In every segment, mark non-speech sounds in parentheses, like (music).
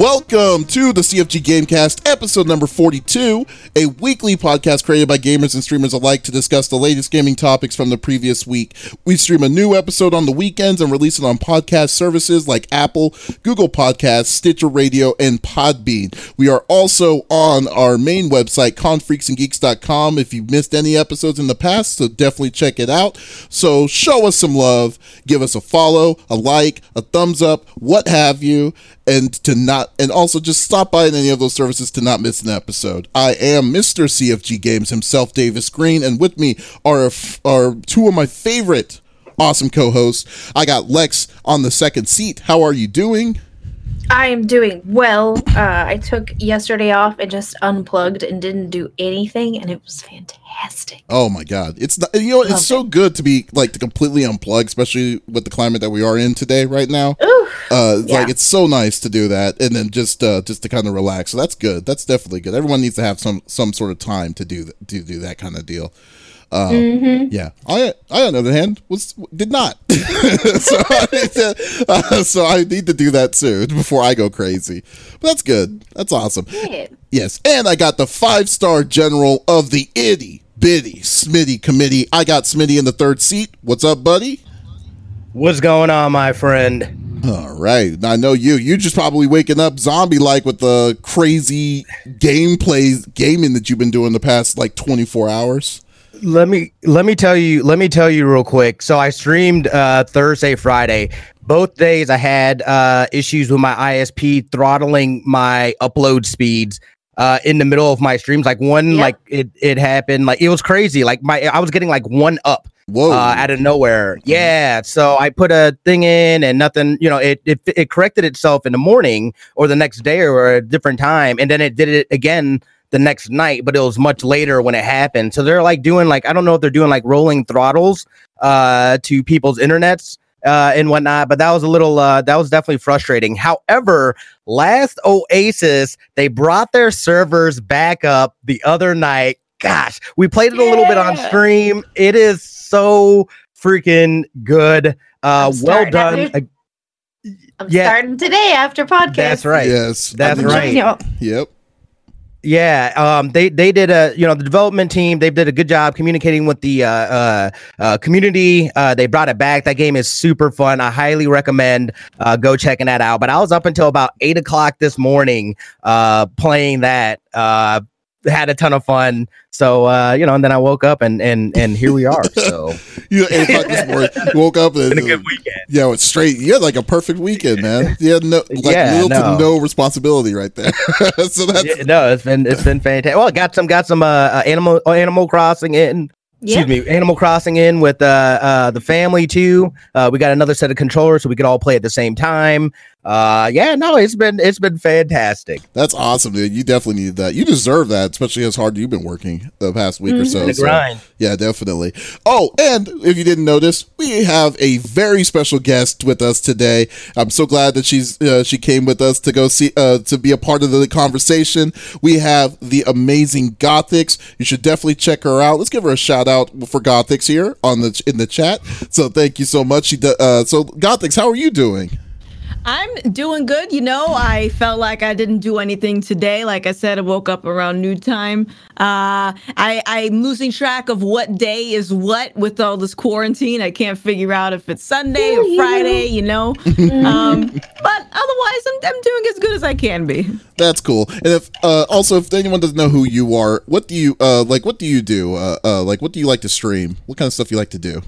Welcome to the CFG Gamecast, episode number 42, a weekly podcast created by gamers and streamers alike to discuss the latest gaming topics from the previous week. We stream a new episode on the weekends and release it on podcast services like Apple, Google Podcasts, Stitcher Radio, and Podbean. We are also on our main website, confreaksandgeeks.com, if you've missed any episodes in the past, so definitely check it out. So show us some love, give us a follow, a like, a thumbs up, what have you, and to not and also just stop by in any of those services to not miss an episode. I am Mr. CFG Games himself, Davis Green, and with me are are two of my favorite awesome co-hosts. I got Lex on the second seat. How are you doing? I am doing well. Uh, I took yesterday off and just unplugged and didn't do anything, and it was fantastic. Oh my god, it's not, you know Love it's so good to be like to completely unplug, especially with the climate that we are in today right now. Ooh, uh, yeah. Like it's so nice to do that, and then just uh, just to kind of relax. So that's good. That's definitely good. Everyone needs to have some some sort of time to do that, to do that kind of deal. Uh, mm-hmm. Yeah, I, I on the other hand was did not. (laughs) so, I to, uh, so I need to do that soon before I go crazy. But that's good. That's awesome. Yeah. Yes, and I got the five star general of the itty bitty Smitty committee. I got Smitty in the third seat. What's up, buddy? What's going on, my friend? All right. I know you. You just probably waking up zombie like with the crazy gameplay gaming that you've been doing the past like 24 hours let me let me tell you let me tell you real quick. So I streamed uh, Thursday, Friday. Both days I had uh, issues with my ISP throttling my upload speeds uh, in the middle of my streams. Like one, yep. like it it happened. Like it was crazy. Like my I was getting like one up. Whoa. Uh, out of nowhere. Mm-hmm. Yeah. So I put a thing in and nothing, you know, it, it it corrected itself in the morning or the next day or a different time. And then it did it again the next night, but it was much later when it happened. So they're like doing like I don't know if they're doing like rolling throttles uh to people's internets uh and whatnot, but that was a little uh that was definitely frustrating. However, last Oasis, they brought their servers back up the other night. Gosh, we played it yeah. a little bit on stream. It is so freaking good. Uh well done. After, I'm yeah. starting today after podcast. That's right. Yes. That's right. Yep. Yeah, um, they they did a you know the development team they did a good job communicating with the uh, uh, uh, community. Uh, they brought it back. That game is super fun. I highly recommend uh, go checking that out. But I was up until about eight o'clock this morning uh, playing that. Uh, had a ton of fun. So uh, you know, and then I woke up and and and here we are. So (laughs) you eight o'clock this morning, woke up and (laughs) a good weekend. Yeah, it's straight. You had like a perfect weekend, man. You had no like yeah, little no. to no responsibility right there. (laughs) so that's yeah, no, it's been it's been fantastic. Well, got some got some uh, uh animal Animal Crossing in excuse me, Animal Crossing in with uh, uh, the family too. Uh, we got another set of controllers so we could all play at the same time. Uh, yeah, no, it's been it's been fantastic. That's awesome, dude. You definitely need that. You deserve that, especially as hard you've been working the past week mm-hmm. or so. so. grind. Yeah, definitely. Oh, and if you didn't notice, we have a very special guest with us today. I'm so glad that she's uh, she came with us to go see uh, to be a part of the conversation. We have the amazing Gothix You should definitely check her out. Let's give her a shout out for Gothix here on the in the chat. So thank you so much. She uh, so Gothix how are you doing? I'm doing good. You know, I felt like I didn't do anything today. Like I said, I woke up around noon time. Uh, I, I'm losing track of what day is what with all this quarantine. I can't figure out if it's Sunday or Friday, you know. (laughs) um, but otherwise, I'm, I'm doing as good as I can be. That's cool. And if uh, also, if anyone doesn't know who you are, what do you uh, like? What do you do? Uh, uh, like, what do you like to stream? What kind of stuff you like to do?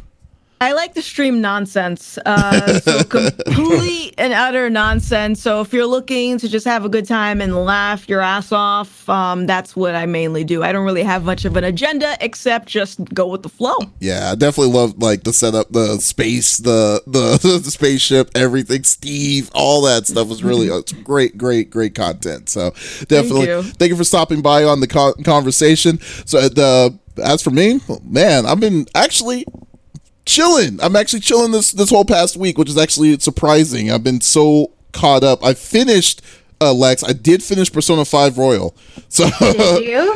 I like to stream nonsense. Uh, (laughs) so complete and utter nonsense. So if you're looking to just have a good time and laugh your ass off, um, that's what I mainly do. I don't really have much of an agenda except just go with the flow. Yeah, I definitely love like the setup, the space, the the, (laughs) the spaceship, everything. Steve, all that stuff was really uh, great, great, great content. So definitely, thank you, thank you for stopping by on the co- conversation. So the uh, as for me, man, I've been actually chilling. I'm actually chilling this this whole past week, which is actually surprising. I've been so caught up. I finished uh, Lex. I did finish Persona 5 Royal. (laughs) So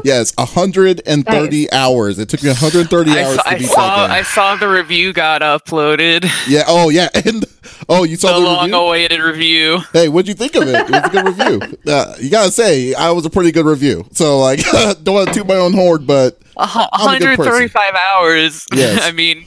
yes, 130 nice. hours. It took me 130 I hours saw, I saw, I saw the review got uploaded. (laughs) Yeah, oh yeah. (laughs) And Oh, you saw the the, long review? awaited review. Hey, what'd you think of it? It was a good review. Uh, you gotta say, I was a pretty good review. So, like, don't want to toot my own horn, but A hu- I'm a good person. 135 hours. Yes. I mean,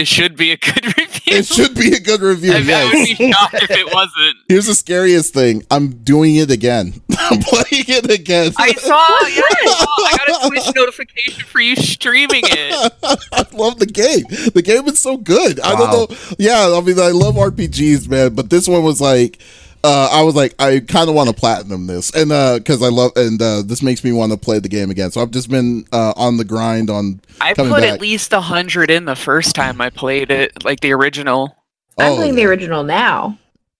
it should be a good (laughs) review. it should be a good review. I, I yes. would be shocked if it wasn't. (laughs) Here's the scariest thing. I'm doing it again. (laughs) I'm playing it again. I saw, yeah, I, saw, I got a Twitch notification for you streaming it. I love the game. The game is so good. I don't know. Yeah, I mean, I love RPGs, man, but this one was like, uh, I was like, I kind of want to platinum this, and because I love, and uh, this makes me want to play the game again. So I've just been uh, on the grind on. I Coming put back. at least a hundred in the first time I played it, like the original. I'm Oh, playing yeah. the original now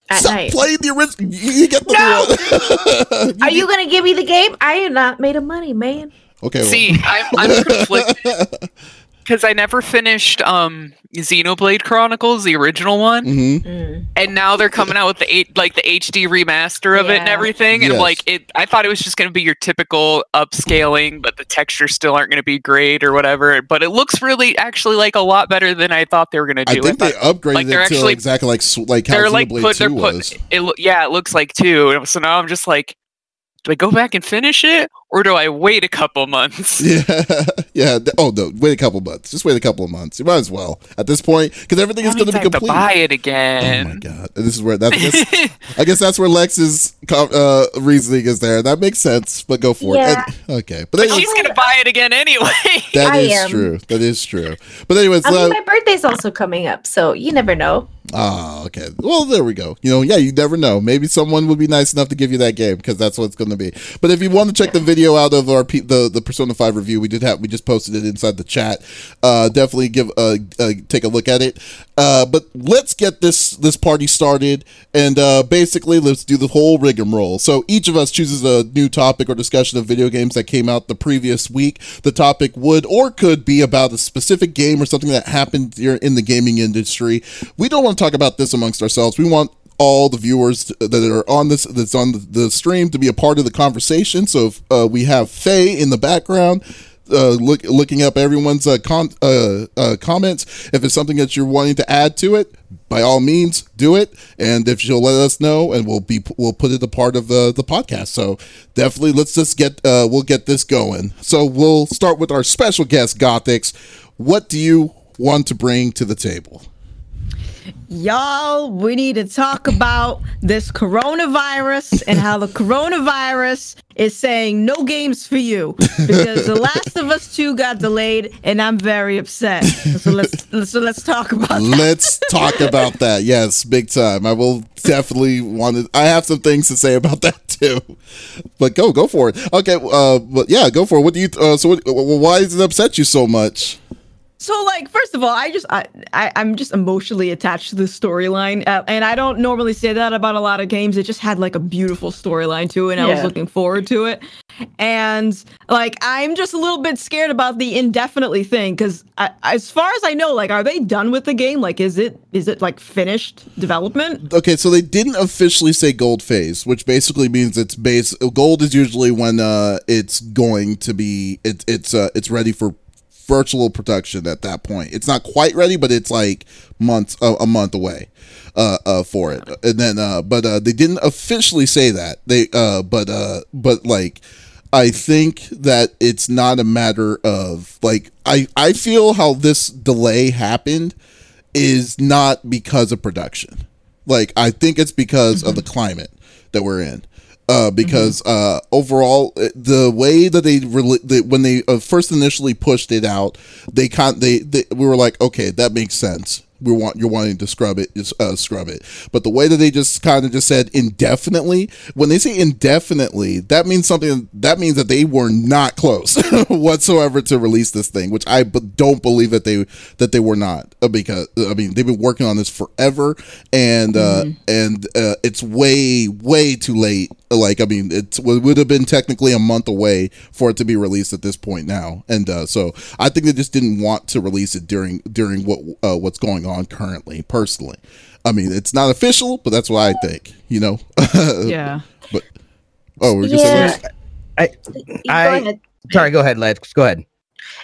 at Stop night. playing the original. You, you get the No! no. (laughs) Are you gonna give me the game? I am not made of money, man. okay? well- See, I'm, I'm (laughs) conflicted (laughs) because I never finished um Xenoblade Chronicles, the original one, Mhm. Mm. and now they're coming out with the eight, like the HD remaster of it and everything. And Yes. like it, I thought it was just going to be your typical upscaling, but the textures still aren't going to be great or whatever. But it looks really, actually, like a lot better than I thought they were going to do. I do. think they thought- upgraded like, they're it to actually- exactly like like how they're like put, they're 2 put, was. it. loo- Yeah, it looks like two. So now I'm just like, do I go back and finish it, or do I wait a couple months? (laughs) Yeah, yeah. Oh no, wait a couple months. Just wait a couple of months. You might as well at this point because everything is going to be I to complete. buy it again. Oh my god! This is where that's. I guess, (laughs) I guess that's where Lex's uh, reasoning is there. That makes sense. But go for Yeah. it. And- okay, but but anyways, she's gonna buy it again anyway. (laughs) that I is am. true. That is true. But anyways, I mean, uh, my birthday's also coming up, so you never know. Ah, okay. Well, there we go. You know, yeah, you never know. Maybe someone will be nice enough to give you that game because that's what it's going to be. But if you want to check the video out of our the the Persona Five review, we did have we just posted it inside the chat. Uh, definitely give uh, uh take a look at it. Uh, but let's get this this party started and uh, basically let's do the whole rigmarole. So each of us chooses a new topic or discussion of video games that came out the previous week. The topic would or could be about a specific game or something that happened here in the gaming industry. We don't want to talk about this amongst ourselves. We want all the viewers that are on this that's on the, stream to be a part of the conversation. So if uh, we have Faye in the background. Uh, look, looking up everyone's uh, uh, uh, comments. If it's something that you're wanting to add to it, by all means, do it. And if she'll let us know, and we'll be we'll put it a part of the the podcast. So definitely, let's just get uh, we'll get this going. So we'll start with our special guest, Gothix. What do you want to bring to the table? Y'all, we need to talk about this coronavirus and how the coronavirus is saying no games for you because The Last of Us 2 got delayed and I'm very upset. So let's so let's talk about that. Let's talk about that. Yes, big time. I will definitely want to. I have some things to say about that too. But go, go for it. Okay, uh, but yeah, go for it. What do you? Uh, so, what, why does it upset you so much? So, like, first of all, I just I, I I'm just emotionally attached to the storyline, uh, and I don't normally say that about a lot of games. It just had like a beautiful storyline to it, and I was looking forward to it. And like, I'm just a little bit scared about the indefinitely thing because, as far as I know, like, are they done with the game? Like, is it is it like finished development? Okay, so they didn't officially say gold phase, which basically means it's base. Gold is usually when uh, it's going to be it, it's uh, it's ready for virtual production at that point. It's not quite ready, but it's like months uh, a month away uh, uh, for it. And then, uh, but uh, they didn't officially say that. They, uh, but uh, but like. I think that it's not a matter of like I I feel how this delay happened is not because of production. Like I think it's because of the climate that we're in. Uh, because uh, overall, uh, the way that they, rel- they when they uh, first initially pushed it out, they con they, they we were like, okay, that makes sense. We want you're wanting to scrub it, just uh, scrub it. But the way that they just kind of just said indefinitely, when they say indefinitely, that means something. That means that they were not close (laughs) whatsoever to release this thing, which I b- don't believe that they that they were not uh, because I mean they've been working on this forever, and uh, and uh, it's way way too late. Like I mean, it would have been technically a month away for it to be released at this point now, and uh, so I think they just didn't want to release it during during what uh, what's going on currently. Personally, I mean, it's not official, but that's what I think. You know, (laughs) Yeah. But oh, we're just Yeah. I, You I- Go ahead. sorry, go ahead, Lex. Go ahead.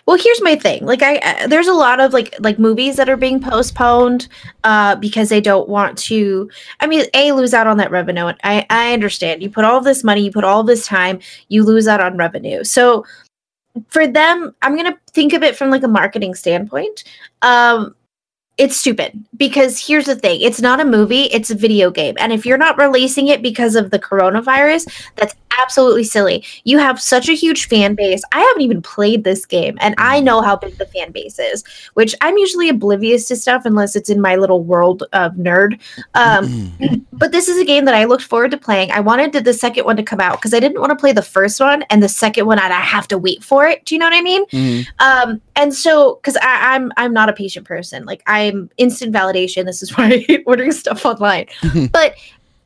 Well, here's my thing. Like, I uh, there's a lot of like like movies that are being postponed uh, because they don't want to. I mean, a lose out on that revenue. I I understand. You put all this money, you put all this time, you lose out on revenue. So for them, I'm gonna think of it from like a marketing standpoint. Um, it's stupid because here's the thing it's not a movie it's a video game and if you're not releasing it because of the coronavirus that's absolutely silly. You have such a huge fan base. I haven't even played this game and i know how big the fan base is which i'm usually oblivious to stuff unless it's in my little world of nerd. Um, (clears throat) but this is a game that i looked forward to playing. I wanted the second one to come out because i didn't want to play the first one and the second one i'd have to wait for it. Do you know what i mean? Mhm. um and so because i'm i'm not a patient person. Like i'm instant validation. This is (laughs) why i hate ordering stuff online. (laughs) But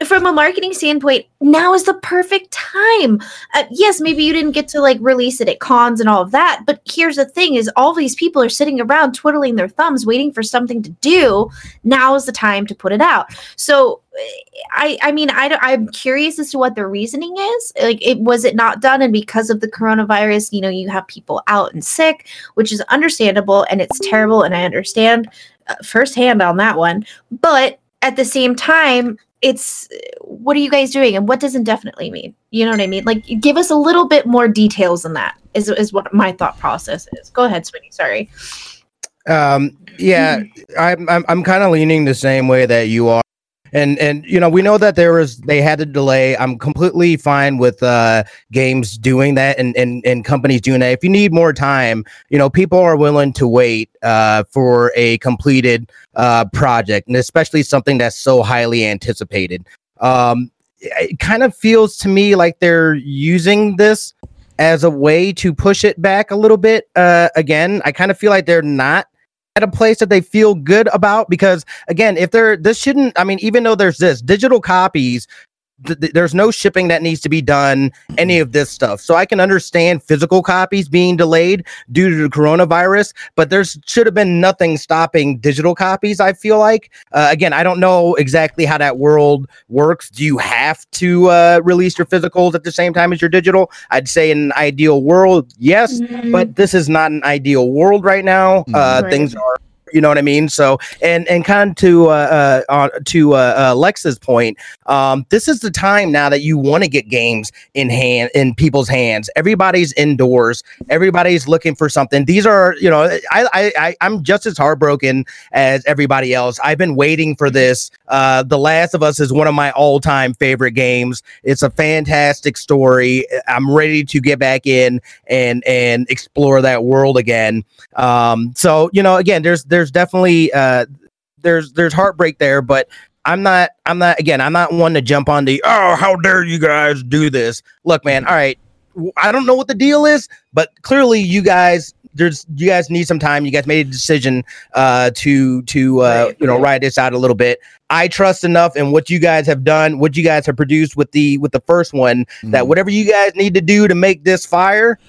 from a marketing standpoint now is the perfect time uh, yes maybe you didn't get to like release it at cons and all of that but here's the thing is all these people are sitting around twiddling their thumbs waiting for something to do now is the time to put it out so I I mean I I'm curious as to what the reasoning is. Like it was it not done and because of the coronavirus, you know, you have people out and sick, which is understandable and it's terrible and I understand uh, firsthand on that one. But at the same time, it's what are you guys doing and what does indefinitely mean? You know what I mean? Like give us a little bit more details than that. Is is what my thought process is. Go ahead, Swinny. Sorry. Um, yeah, I'm I'm, I'm kind of leaning the same way that you are. And and you know we know that there was they had to delay. I'm completely fine with uh games doing that and and and companies doing that. If you need more time, you know people are willing to wait uh for a completed uh project and especially something that's so highly anticipated. Um it kind of feels to me like they're using this as a way to push it back a little bit uh again. I kind of feel like they're not at a place that they feel good about because again if they're this shouldn't i mean even though there's this digital copies th- th- there's no shipping that needs to be done any of this stuff. So i can understand physical copies being delayed due to the coronavirus but there's should have been nothing stopping digital copies i feel like. Uh, again i don't know exactly how that world works. Do you have to uh, release your physicals at the same time as your digital? I'd say in an ideal world yes but this is not an ideal world right now. Uh, Right. Things are, you know what I mean. So, and and kind of to uh, uh, to uh, uh, Lex's point, um, this is the time now that you want to get games in hand in people's hands. Everybody's indoors. Everybody's looking for something. These are, you know, I I, I I'm just as heartbroken as everybody else. I've been waiting for this. Uh, the Last of Us is one of my all time favorite games. It's a fantastic story. I'm ready to get back in and and explore that world again. Um, so you know, again, there's there's definitely uh, there's there's heartbreak there, but I'm not I'm not again I'm not one to jump on the oh how dare you guys do this. Look, man, all right, I don't know what the deal is, but clearly you guys there's you guys need some time. You guys made a decision uh to to uh Right. you know ride this out a little bit. I trust enough in what you guys have done, what you guys have produced with the with the first one that Mhm. whatever you guys need to do to make this fire,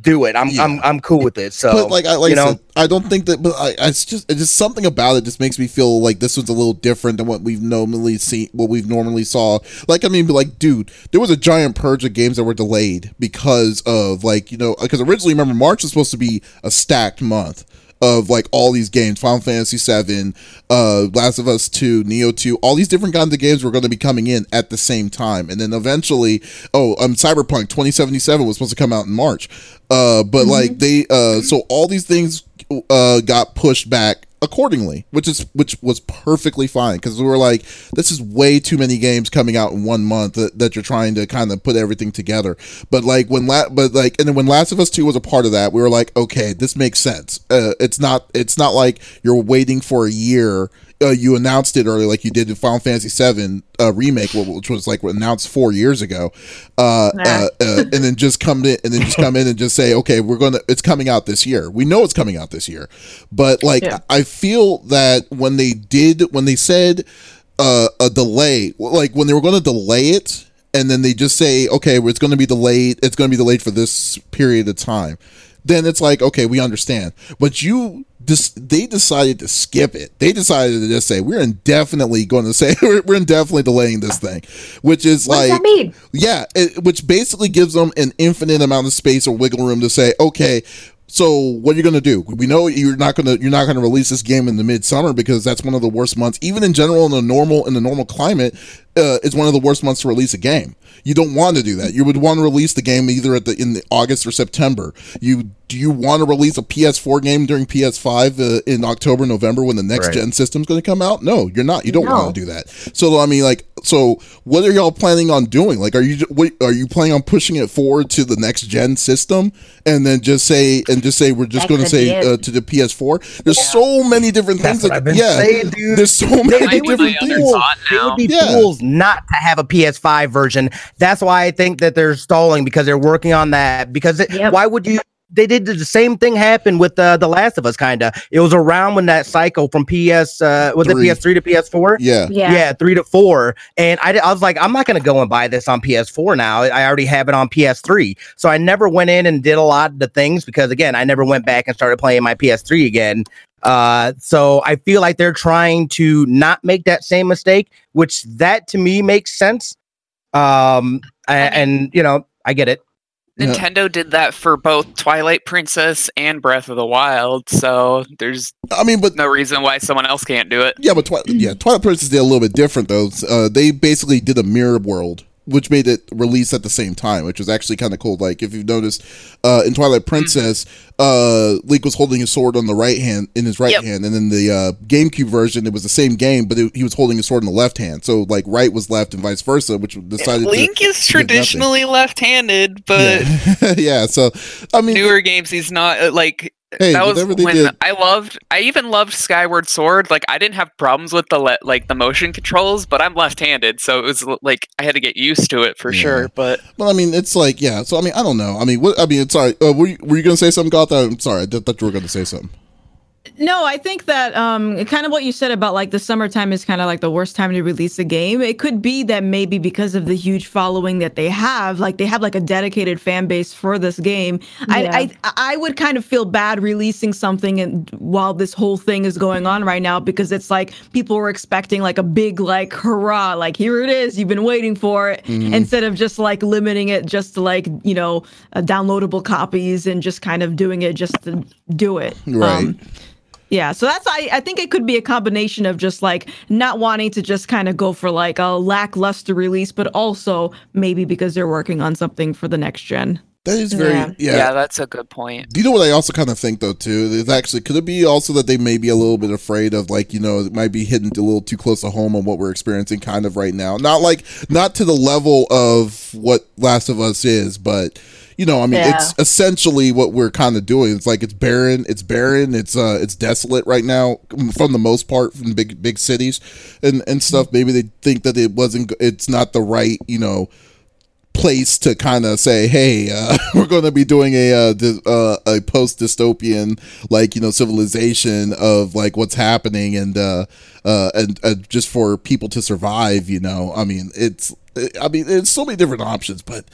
do it. I'm Yeah. I'm I'm cool with it. So but like I like you I know, said, I don't think that. But I, I it's just it's just something about it just makes me feel like this was a little different than what we've normally seen. What we've normally saw. Like I mean, like dude, there was a giant purge of games that were delayed because of like you know because originally remember March was supposed to be a stacked month of like all these games final fantasy 7 uh last of us 2 Nioh 2 all these different kinds of games were going to be coming in at the same time and then eventually oh um cyberpunk 2077 was supposed to come out in march uh but like they uh so all these things uh got pushed back accordingly which is which was perfectly fine because we were like this is way too many games coming out in one month that, that you're trying to kind of put everything together. But like when la- but like and then when last of us 2 was a part of that we were like okay this makes sense. Uh, it's not it's not like you're waiting for a year uh, you announced it earlier, like you did in Final Fantasy VII uh, remake, which was like announced four years ago, uh, Nah. uh, uh, and then just come in and then just come in and just say, okay, we're gonna, it's coming out this year. We know it's coming out this year, but like Yeah. I feel that when they did, when they said uh, a delay, like when they were going to delay it, and then they just say, okay, well, it's going to be delayed. It's going to be delayed for this period of time. Then it's like, okay, we understand. But you just they decided to skip it. They decided to just say we're indefinitely going (laughs) to say we're, we're indefinitely delaying this thing, which is What like does that mean? yeah, it, which basically gives them an infinite amount of space or wiggle room to say, okay, So what are you going to do? We know you're not going to you're not going to release this game in the midsummer because that's one of the worst months, even in general in the normal in the normal climate. Uh, it's one of the worst months to release a game. You don't want to do that. You would want to release the game either at the in the August or September. You do you want to release a PS4 game during PS5 uh, in October, November when the next Right. gen system's going to come out? No, you're not. You don't No. want to do that. So I mean, like, so what are y'all planning on doing? Like, are you what, are you planning on pushing it forward to the next gen system and then just say and just say we're just going to say uh, to the PS4? There's so many different That's things. what I've That, been yeah, saying, dude. there's so many different things. thought They would be Yeah. fools not to have a PS5 version. That's why I think that they're stalling because they're working on that. Because it, Yep. why would you? They did the same thing happen with uh, the Last of Us. Kind of. It was around when that cycle from PS uh, was Three. it PS3 to PS4. Yeah, Yeah. Yeah, three to four. And I, I was like, I'm not going to go and buy this on PS4 now. I already have it on PS3. So I never went in and did a lot of the things because, again, I never went back and started playing my PS3 again. Uh, so I feel like they're trying to not make that same mistake, which that to me makes sense. Um, a- I mean- and, you know, I get it. Nintendo did that for both Twilight Princess and Breath of the Wild, so there's I mean, but no reason why someone else can't do it. Yeah, but Twi- yeah, Twilight Princess did a little bit different though. Uh, they basically did a mirror world, which made it release at the same time, which was actually kind of cool. Like if you've noticed, uh, in Twilight Princess, uh, Link was holding his sword on the right hand in his right Yep. hand, and in the uh, GameCube version, it was the same game, but it, he was holding his sword in the left hand. So like right was left and vice versa, which decided Link to, is traditionally left-handed, but yeah. (laughs) yeah. So I mean, newer games he's not uh, like hey, that was when did. I loved I even loved Skyward Sword. Like I didn't have problems with the le- like the motion controls, but I'm left-handed, so it was like I had to get used to it for Yeah. sure. But Well, I mean, it's like, yeah. So, I mean, I don't know. I mean, what? I mean, it's sorry. Uh, were you, were you going to say something, Goth? I'm sorry. I thought you were going to say something. No, I think that um kind of what you said about like the summertime is kind of like the worst time to release a game. It could be that maybe because of the huge following that they have, like they have like a dedicated fan base for this game. Yeah. I, I I would kind of feel bad releasing something and while this whole thing is going on right now because it's like people were expecting like a big like hurrah, like here it is, you've been waiting for it, Mhm. instead of just like limiting it just to like you know uh, downloadable copies and just kind of doing it just to do it. Right. Yeah, so that's I, I think it could be a combination of just like not wanting to just kind of go for like a lackluster release, but also maybe because they're working on something for the next gen. That is very, Yeah. yeah. yeah. that's a good point. Do you know what I also kind of think though too? Is actually could it be also that they may be a little bit afraid of like you know it might be hitting a little too close to home on what we're experiencing kind of right now. Not like not to the level of what Last of Us is, but you know I mean Yeah. it's essentially what we're kind of doing. It's like it's barren, it's barren, it's uh it's desolate right now from the most part from big big cities and and stuff. Maybe they think that it wasn't it's not the right you know place to kind of say, "Hey, uh, (laughs) we're going to be doing a uh, dy- uh, a post dystopian like you know civilization of like what's happening and uh, uh, and uh, just for people to survive." You know, I mean, it's I mean, it's so many different options, but.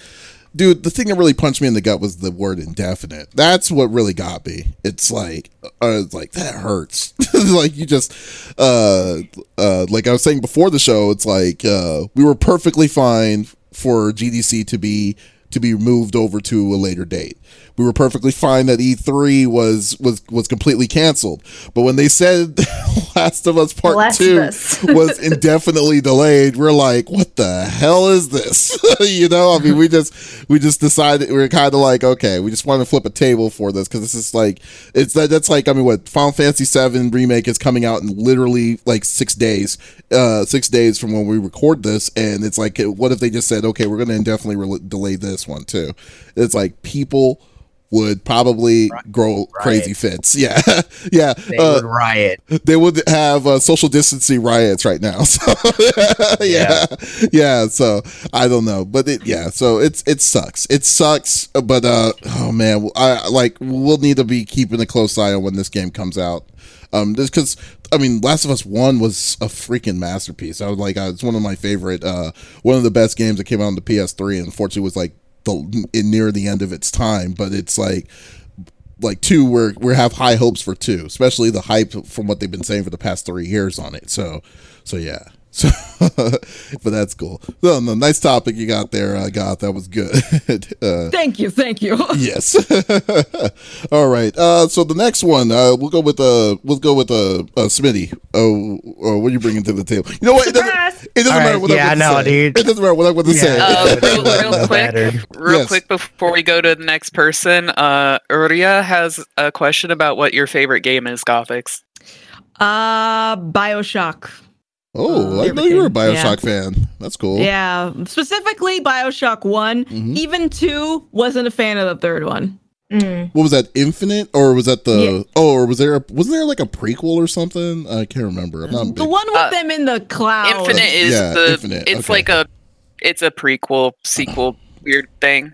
Dude, the thing that really punched me in the gut was the word indefinite. That's what really got me. It's like, uh, like that hurts. (laughs) like you just, uh, uh, like I was saying before the show, it's like uh, we were perfectly fine for GDC to be to be moved over to a later date. We were perfectly fine that E3 was was was completely canceled. But when they said (laughs) Last of Us Part Last 2 Us. (laughs) was indefinitely delayed, we're like, what the hell is this? (laughs) you know, I mean, we just we just decided we are kind of like, okay, we just want to flip a table for this because this is like it's that that's like I mean, what Final Fantasy VII remake is coming out in literally like six days, uh, six days from when we record this, and it's like, what if they just said, okay, we're going to indefinitely re- delay this one too? It's like people would probably grow crazy fits. (laughs) Yeah, (laughs) yeah. They uh, would riot. they would have uh, social distancing riots right now. (laughs) So yeah, yeah. So I don't know, but it, yeah. So it's it sucks. It sucks. But uh, oh man, I like we'll need to be keeping a close eye on when this game comes out. Um, just because I mean, Last of Us One was a freaking masterpiece. I was like, uh, it's one of my favorite, uh, one of the best games that came out on the PS3. And unfortunately, was like the near the end of its time. But it's like like two we're we have high hopes for two especially the hype from what they've been saying for the past three years on it so so yeah So, (laughs) but that's cool. No, no, nice topic you got there, uh, Goth. That was good. (laughs) uh, Thank you, thank you. (laughs) yes. All right. Uh, so the next one, uh, we'll go with uh, we'll go with uh, uh Smitty. Oh, oh, what are you bringing to the table? You know what? It doesn't, it doesn't All matter right, what I yeah, want to I know, say. dude. It doesn't matter what I want to say. Uh, real, real quick, real Yes. quick before we go to the next person, uh, Uria has a question about what your favorite game is, Gothix. Uh, Bioshock. Oh, Uh, I know you're a everything. Bioshock fan. That's cool. Yeah, specifically Bioshock One. Mhm. Even two wasn't a fan of the third one. Mm. What was that? Infinite, or was that the? Yeah. Oh, or was there? A, wasn't there like a prequel or something? I can't remember. I'm not The big. one with Uh, them in the cloud. Infinite is yeah, the. Infinite, It's okay. like a. It's a prequel, sequel, weird thing.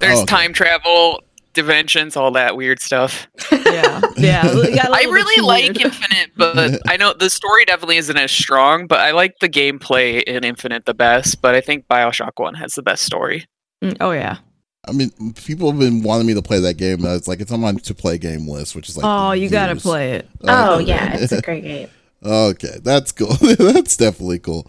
There's Oh, okay. time travel, dimensions, all that weird stuff. Yeah, yeah. (laughs) it got a I little bit really like weird. Infinite, but (laughs) I know the story definitely isn't as strong. But I like the gameplay in Infinite the best. But I think Bioshock One has the best story. Mm, Oh yeah. I mean, people have been wanting me to play that game. It's like it's on my to play game list, which is like. oh, you gotta play it. Oh Okay. yeah, (laughs) it's a great game. Okay, that's cool. (laughs) that's definitely cool.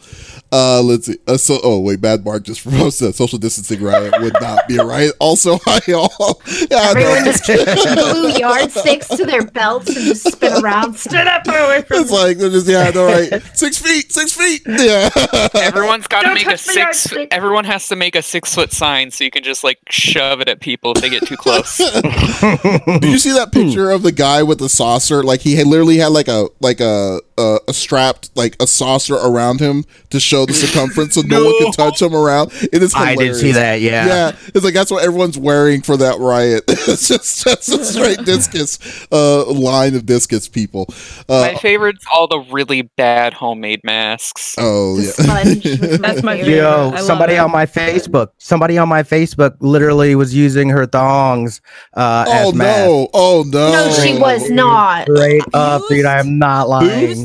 Uh, let's see. Uh, so, oh wait, Bad Mark just (laughs) posted that social distancing riot would not be a riot. Also, (laughs) hi all. Yeah, I know. Everyone just glue yardsticks to their belts and just spin around. Stand up away from It's me. like they're just yeah, I know, right? Six feet, six feet. Yeah. Everyone's got to make a six. yardstick. Everyone has to make a six foot sign so you can just like shove it at people if they get too close. Did you see that picture of the guy with the saucer? Like he had literally had like a like a a, a strapped like a saucer around him to show the circumference so (laughs) no, one can touch him around. It is I hilarious. did see that. Yeah. Yeah, it's like that's what everyone's wearing for that riot. (laughs) it's just, just a straight (laughs) discus uh, line of discus people. Uh, My favorite's all the really bad homemade masks. oh The yeah, That's my favorite. favorite. I Yo, somebody on my Facebook, somebody on my Facebook literally was using her thongs uh, oh as masks. no, oh no, No, she was not. Straight up, dude. I am not lying. Use thongs?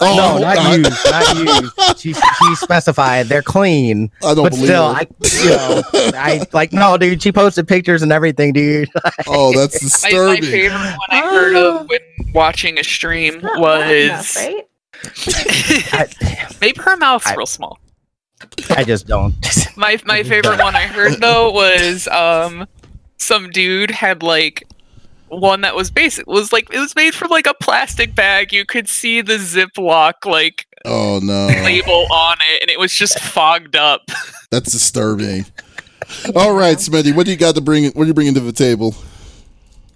Oh, no, not God. used, not used. She, she specified they're clean, I don't but believe still, it. I, you know, I like no, dude. She posted pictures and everything, dude. (laughs) oh, that's (laughs) My, my disturbing. favorite one I heard of when watching a stream Not loud enough, was right? (laughs) I, maybe her mouth's I- real small. I just don't. My my favorite one I heard though was um some dude had like one that was basic was like it was made from like a plastic bag. You could see the Ziploc like Oh no, label on it, and it was just fogged up. that's disturbing. All right, Smitty, what do you got to bring? What are you bringing to the table?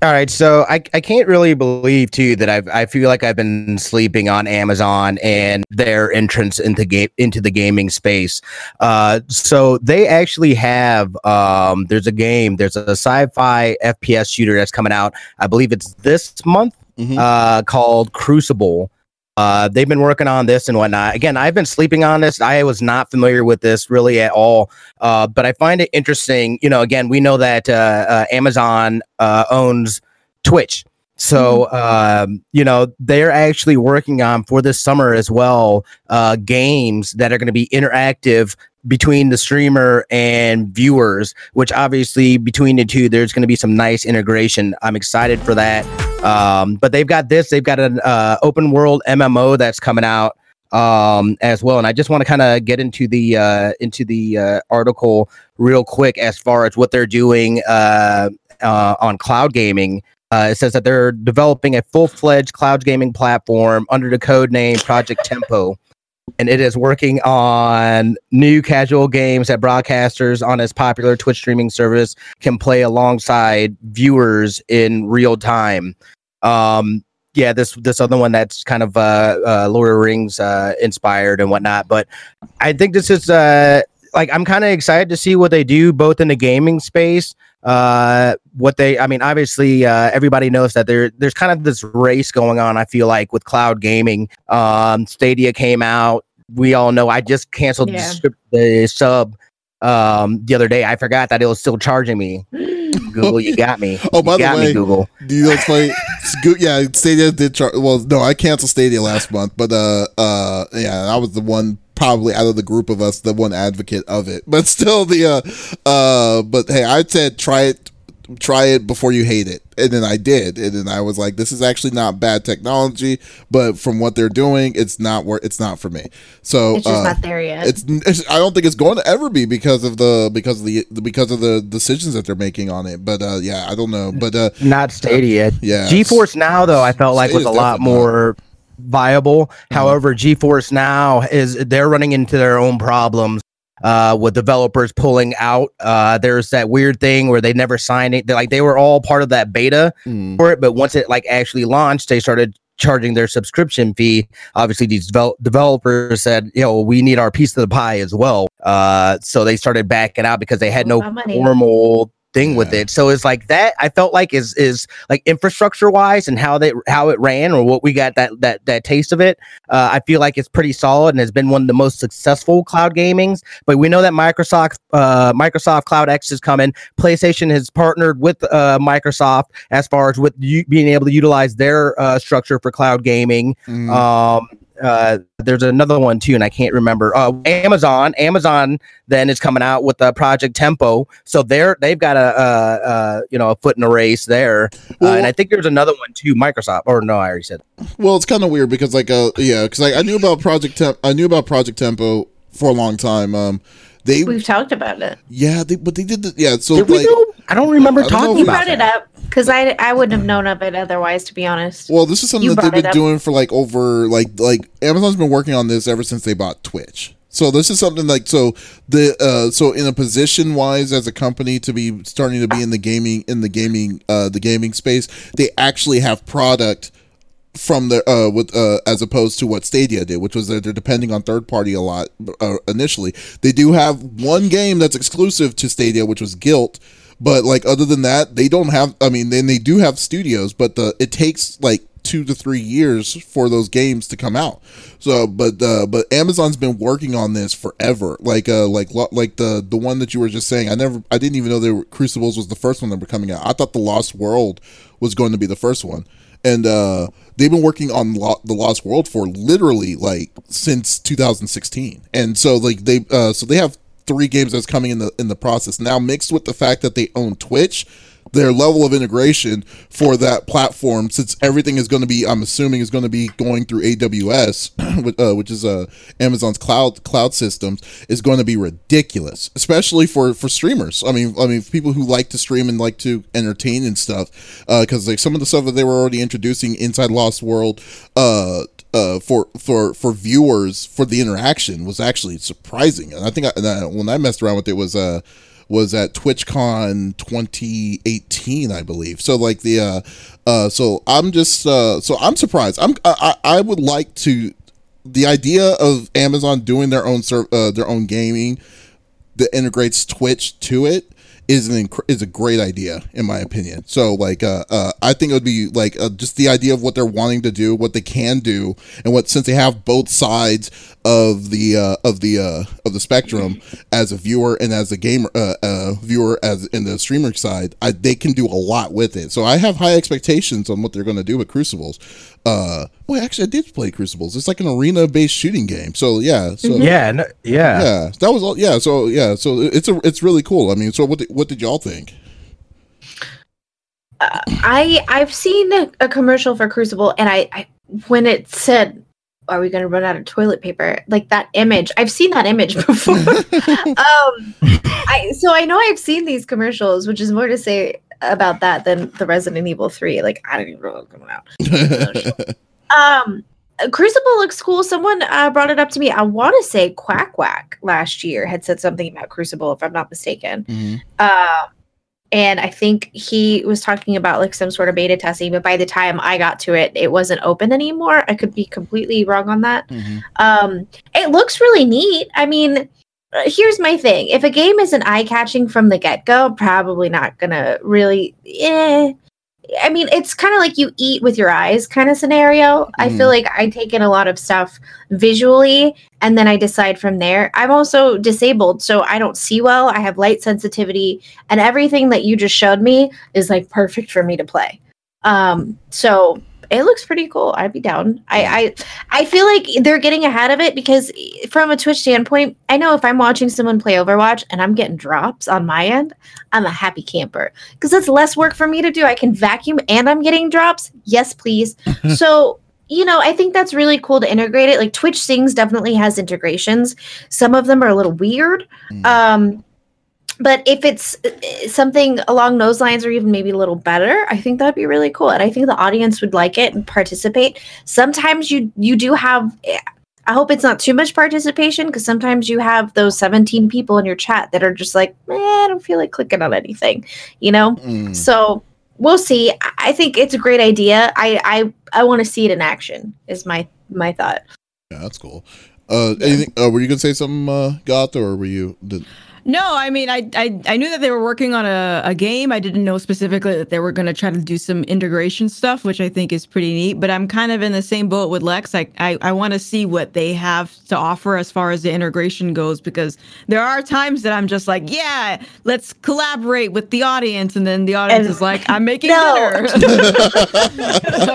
All right, so I, I can't really believe too that I've I feel like I've been sleeping on Amazon and their entrance into game into the gaming space. Uh, so they actually have um, there's a game, there's a sci-fi FPS shooter that's coming out. I believe it's this month, Mhm. uh, called Crucible. Uh, they've been working on this and whatnot. Again, I've been sleeping on this. I was not familiar with this really at all. Uh, but I find it interesting. You know, again, we know that uh, uh, Amazon uh, owns Twitch. So, um, you know, they're actually working on for this summer as well uh, games that are going to be interactive between the streamer and viewers, which obviously between the two, there's going to be some nice integration. I'm excited for that. Um, but they've got this, they've got an uh, open world MMO that's coming out um as well and i just want to kind of get into the uh into the uh article real quick as far as what they're doing uh uh on cloud gaming uh, it says that they're developing a full-fledged cloud gaming platform under the code name project tempo and it is working on new casual games that broadcasters on its popular twitch streaming service can play alongside viewers in real time um yeah, this this other one that's kind of uh, uh Lord of the Rings uh inspired and whatnot. But I think this is uh like I'm kind of excited to see what they do both in the gaming space. Uh, what they I mean, obviously, uh, everybody knows that there there's kind of this race going on. I feel like with cloud gaming. Um, Stadia came out. We all know. I just canceled Yeah. the, the sub um the other day. I forgot that it was still charging me. (gasps) Google, you got me. Oh, by you the way, me, Google. Do you know what's funny? Yeah, Stadia did. Char- well, no, I canceled Stadia last month, but uh, uh, yeah, I was the one probably out of the group of us, the one advocate of it. But still, the uh, uh, but hey, I said try it try it before you hate it. And then I did. And then I was like, this is actually not bad technology, but from what they're doing, it's not where it's not for me. So It's just uh, not there yet. it's, it's I don't think it's going to ever be because of the because of the because of the decisions that they're making on it. But uh yeah, I don't know. But uh Not Stadia. Yeah, GeForce Now though, I felt like was a lot more. not. Viable. However, GeForce Now is they're running into their own problems uh with developers pulling out. Uh there's that weird thing where they never signed it. They're like they were all part of that beta mm, for it, but once it like actually launched, they started charging their subscription fee. Obviously, these devel- developers said, you know, we need our piece of the pie as well. Uh, so they started backing out because they had no formal thing with it. So it's like that. I felt like is is like infrastructure wise and how they how it ran or what we got that that that taste of it. Uh, I feel like it's pretty solid and has been one of the most successful cloud gamings. But we know that Microsoft uh, Microsoft Cloud X is coming. PlayStation has partnered with uh, Microsoft as far as with you being able to utilize their uh, structure for cloud gaming. mm. Um, uh, there's another one too, and I can't remember. Uh, Amazon, Amazon then is coming out with uh, Project Tempo, so they're they've got a uh, uh, you know a foot in the race there. uh, Well- and I think there's another one too, Microsoft. Or no, I already said. Well, it's kind of weird because like uh yeah, because I, I knew about Project Temp- I knew about Project Tempo for a long time. Um, they We've talked about it. yeah, they but they did the, yeah. So Did we like do? I don't remember I don't know talking if You we- about brought it up because I I wouldn't have known of it otherwise, to be honest. well, this is something You that they've been up. doing for like over like like Amazon's been working on this ever since they bought Twitch. So this is something like so the uh so in a position wise as a company to be starting to be in the gaming in the gaming uh the gaming space, they actually have product from the uh with uh as opposed to what Stadia did, which was that they're depending on third party a lot uh, initially. They do have one game that's exclusive to Stadia, which was Gylt, but like other than that, they don't have. I mean, then they do have studios, but the it takes like two to three years for those games to come out. So, but uh, but Amazon's been working on this forever. Like uh like like the the one that you were just saying. I never I didn't even know they were Crucibles was the first one that were coming out. I thought the Lost World was going to be the first one. And uh, they've been working on Lo- the Lost World for literally like since 2016, and so like they uh, so they have three games that's coming in the in the process. Now mixed with the fact that they own twitch their level of integration for that platform since everything is going to be i'm assuming is going to be going through aws (clears throat) which, uh, which is uh, amazon's cloud cloud systems is going to be ridiculous especially for for streamers. I mean i mean people who like to stream and like to entertain and stuff because like some of the stuff that they were already introducing inside lost world uh uh, for for for viewers for the interaction was actually surprising, and I think I, I, when I messed around with it was uh was at TwitchCon 2018, I believe. So like the uh uh so I'm just uh so I'm surprised. I'm I I I would like to the idea of Amazon doing their own serv- uh, their own gaming that integrates Twitch to it is an inc- is a great idea in my opinion. So like uh, uh I think it would be like uh, just the idea of what they're wanting to do, what they can do, and what since they have both sides of the uh, of the uh, of the spectrum as a viewer and as a gamer uh, uh, viewer as in the streamer side, I, they can do a lot with it. So I have high expectations on what they're going to do with Crucibles. Uh, well, actually, I did play Crucibles. It's like an arena-based shooting game. So yeah, so Yeah, no, yeah. yeah, that was all. Yeah, so yeah, so it's a it's really cool. I mean, so what did, what did y'all think? I I've seen a, a commercial for Crucible, and I, I when it said, "Are we going to run out of toilet paper?" Like that image, I've seen that image (laughs) before. (laughs) um, I so I know I've seen these commercials, which is more to say about that than the Resident Evil Three. Like I don't even know what's coming out. (laughs) Um, Crucible looks cool. Someone uh, brought it up to me. I want to say Quack Quack last year had said something about Crucible, if I'm not mistaken. Mhm. Uh, and I think he was talking about like some sort of beta testing, but by the time I got to it, it wasn't open anymore. I could be completely wrong on that. Mhm. Um, it looks really neat. I mean, here's my thing: if a game isn't eye catching from the get go, probably not gonna really. Eh. I mean, it's kind of like you eat with your eyes kind of scenario. I feel like I take in a lot of stuff visually and then I decide from there. I'm also disabled, so I don't see well. I have light sensitivity, and everything that you just showed me is like perfect for me to play. Um, so it looks pretty cool. I'd be down. I, I I feel like they're getting ahead of it because from a Twitch standpoint, I know if I'm watching someone play Overwatch and I'm getting drops on my end, I'm a happy camper because it's less work for me to do. I can vacuum and I'm getting drops. Yes, please. (laughs) so you know, I think that's really cool to integrate it. Like Twitch Sings definitely has integrations. Some of them are a little weird. Mm. Um, but if it's uh, something along those lines or even maybe a little better, I think that'd be really cool. And I think the audience would like it and participate. Sometimes you you do have I hope it's not too much participation because sometimes you have those 17 people in your chat that are just like, eh, I don't feel like clicking on anything, you know? Mm. So we'll see. I- think it's a great idea. I I, I want to see it in action. Is my my thought. Yeah, that's cool. Uh, anything? Uh, were you gonna say something, uh, Goth, or were you? Did, No, I mean, I, I I knew that they were working on a, a game. I didn't know specifically that they were going to try to do some integration stuff, which I think is pretty neat. But I'm kind of in the same boat with Lex. Like, I, I want to see what they have to offer as far as the integration goes, because there are times that I'm just like, yeah, let's collaborate with the audience. And then the audience And- is like, I'm making No. dinner. (laughs) So,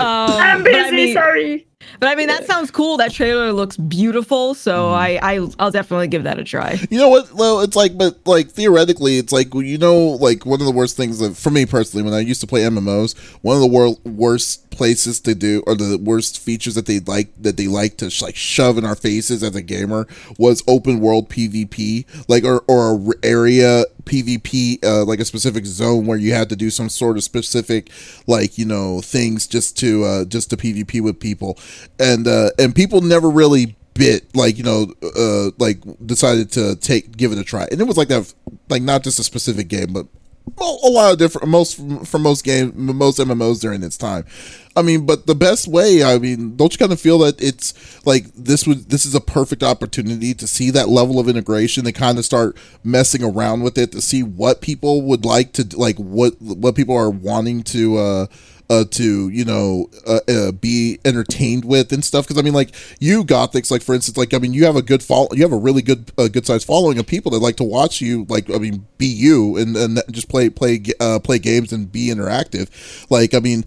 um, (laughs) but I mean- sorry. But I mean, that sounds cool. That trailer looks beautiful. So Mm-hmm. I, I, I'll definitely give that a try. You know what? Well, it's like, but like theoretically, it's like you know, like one of the worst things that, for me personally, when I used to play MMOs, one of the wor- worst places to do, or the worst features that they like that they like to sh- like shove in our faces as a gamer was open world PvP, like or or a r- area PvP, uh, like a specific zone where you had to do some sort of specific, like you know, things just to uh, just to PvP with people, and uh, and people never really bit like you know uh like decided to take give it a try. And it was like that like not just a specific game but a lot of different most for most game most mmos during its time. I mean but the best way i mean don't you kind of feel that it's like this would this is a perfect opportunity to see that level of integration to kind of start messing around with it to see what people would like to like what what people are wanting to uh uh, to you know uh, uh, be entertained with and stuff because I mean like you Gothix like for instance like I mean you have a good follow you have a really good uh, good sized following of people that like to watch you like I mean be you and and just play play uh, play games and be interactive like I mean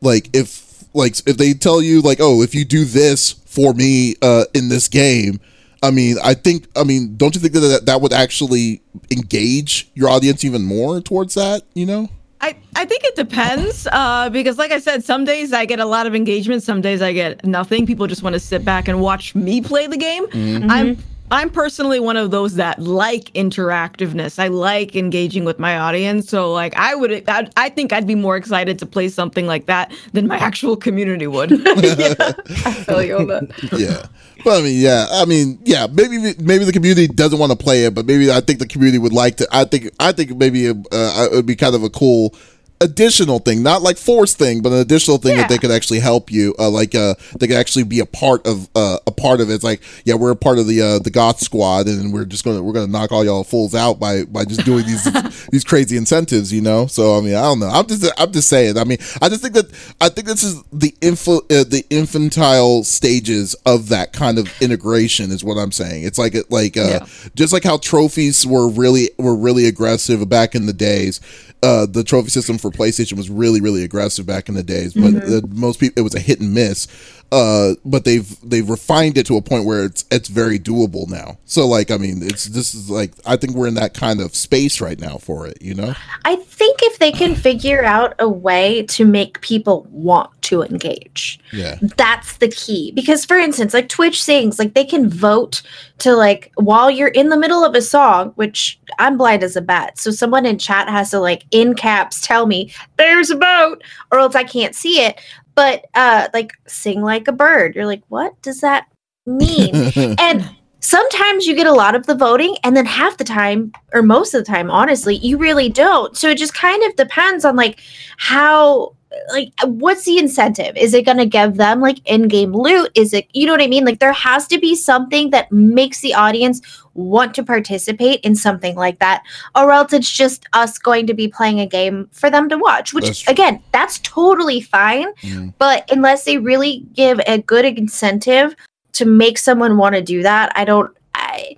like if like if they tell you like oh if you do this for me uh in this game I mean, I think. I mean, don't you think that, that would actually engage your audience even more towards that? You know. I, I think it depends uh, because, like I said, some days I get a lot of engagement, some days I get nothing. People just want to sit back and watch me play the game. I'm I'm personally one of those that like interactiveness. I like engaging with my audience. So, like, I would, I, I think I'd be more excited to play something like that than my actual community would. (laughs) (laughs) I feel you on that. yeah. Well, I mean, yeah. I mean, yeah. Maybe maybe the community doesn't want to play it, but maybe I think the community would like to. I think I think maybe uh, it would be kind of a cool additional thing, not like force thing, but an additional thing that they could actually help you. Uh, like uh, they could actually be a part of uh, a part of it. It's like, yeah, we're a part of the uh, the Goth Squad, and we're just gonna we're gonna knock all y'all fools out by by just doing these (laughs) these crazy incentives, you know. So I mean, I don't know. I'm just I'm just saying. I mean, I just think that I think this is the info uh, the infantile stages of that kind of integration is what I'm saying. It's like like uh, Yeah. just like how trophies were really were really aggressive back in the days. Uh, the trophy system for PlayStation was really really aggressive back in the days, but uh, most people it was a hit and miss. Uh, but they've they've refined it to a point where it's it's very doable now. So like I mean, it's this is like I think we're in that kind of space right now for it. You know? I think if they can figure out a way to make people want to engage, Yeah. that's the key. Because, for instance, like Twitch sings, like they can vote to like while you're in the middle of a song, which I'm blind as a bat, so someone in chat has to like in caps tell me there's a boat or else I can't see it. But uh, like sing like a bird, you're like, what does that mean? (laughs) and sometimes you get a lot of the voting and then half the time or most of the time honestly you really don't so it just kind of depends on like how like what's the incentive is it going to give them like in-game loot is it you know what i mean like there has to be something that makes the audience want to participate in something like that or else it's just us going to be playing a game for them to watch which true. again that's totally fine Mm. but unless they really give a good incentive to make someone want to do that i don't i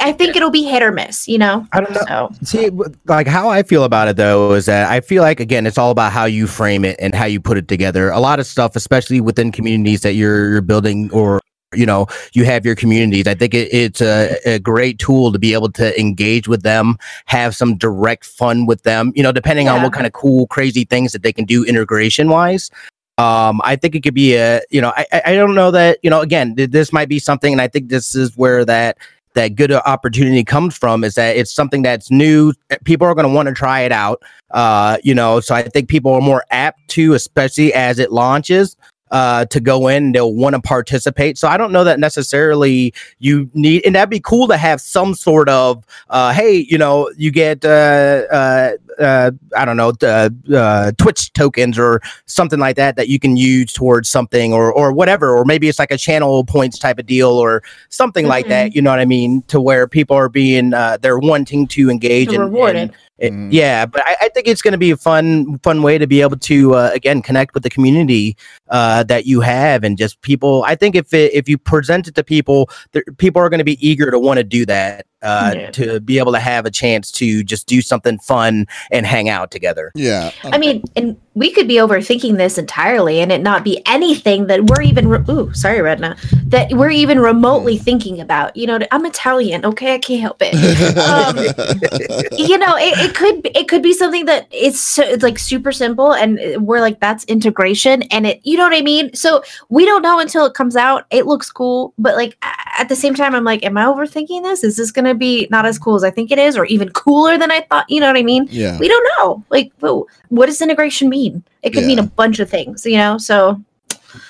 I think it'll be hit or miss, you know. I don't know. So See, like how I feel about it though is that I feel like again, it's all about how you frame it and how you put it together. A lot of stuff, especially within communities that you're, you're building or you know you have your communities. I think it, it's a, a great tool to be able to engage with them, have some direct fun with them. You know, depending on what kind of cool, crazy things that they can do integration wise. Um, I think it could be a, you know, I, I I don't know that, you know, again, th- this might be something, and I think this is where that that good opportunity comes from is that it's something that's new. People are going to want to try it out. Uh, you know, so I think people are more apt to, especially as it launches, uh, to go in. They'll want to participate. So I don't know that necessarily you need, and that'd be cool to have some sort of, uh, hey, you know, you get, uh, uh, I don't know, uh, uh, Twitch tokens or something like that that you can use towards something or or whatever, or maybe it's like a channel points type of deal or something like that. You know what I mean? To where people are being, uh, they're wanting to engage To and reward and- it. it- Mhm. yeah, but I, I think it's going to be a fun, fun way to be able to uh, again connect with the community uh, that you have, and just people. I think if it, if you present it to people, people are going to be eager to want to do that uh, Yeah. to be able to have a chance to just do something fun and hang out together. Yeah. I mean, and we could be overthinking this entirely and it not be anything that we're even re- ooh, sorry, Redna, that we're even remotely thinking about. You know, I'm Italian, okay? I can't help it. Um, (laughs) you know, it, it could be, it could be something that it's so, it's like super simple and we're like that's integration and it you know what I mean? So we don't know until it comes out. It looks cool, but like at the same time I'm like am I overthinking this? Is this going to be not as cool as I think it is or even cooler than I thought? You know what I mean? yeah. we don't know. Like, wh- what does integration mean? It could mean a bunch of things, you know. So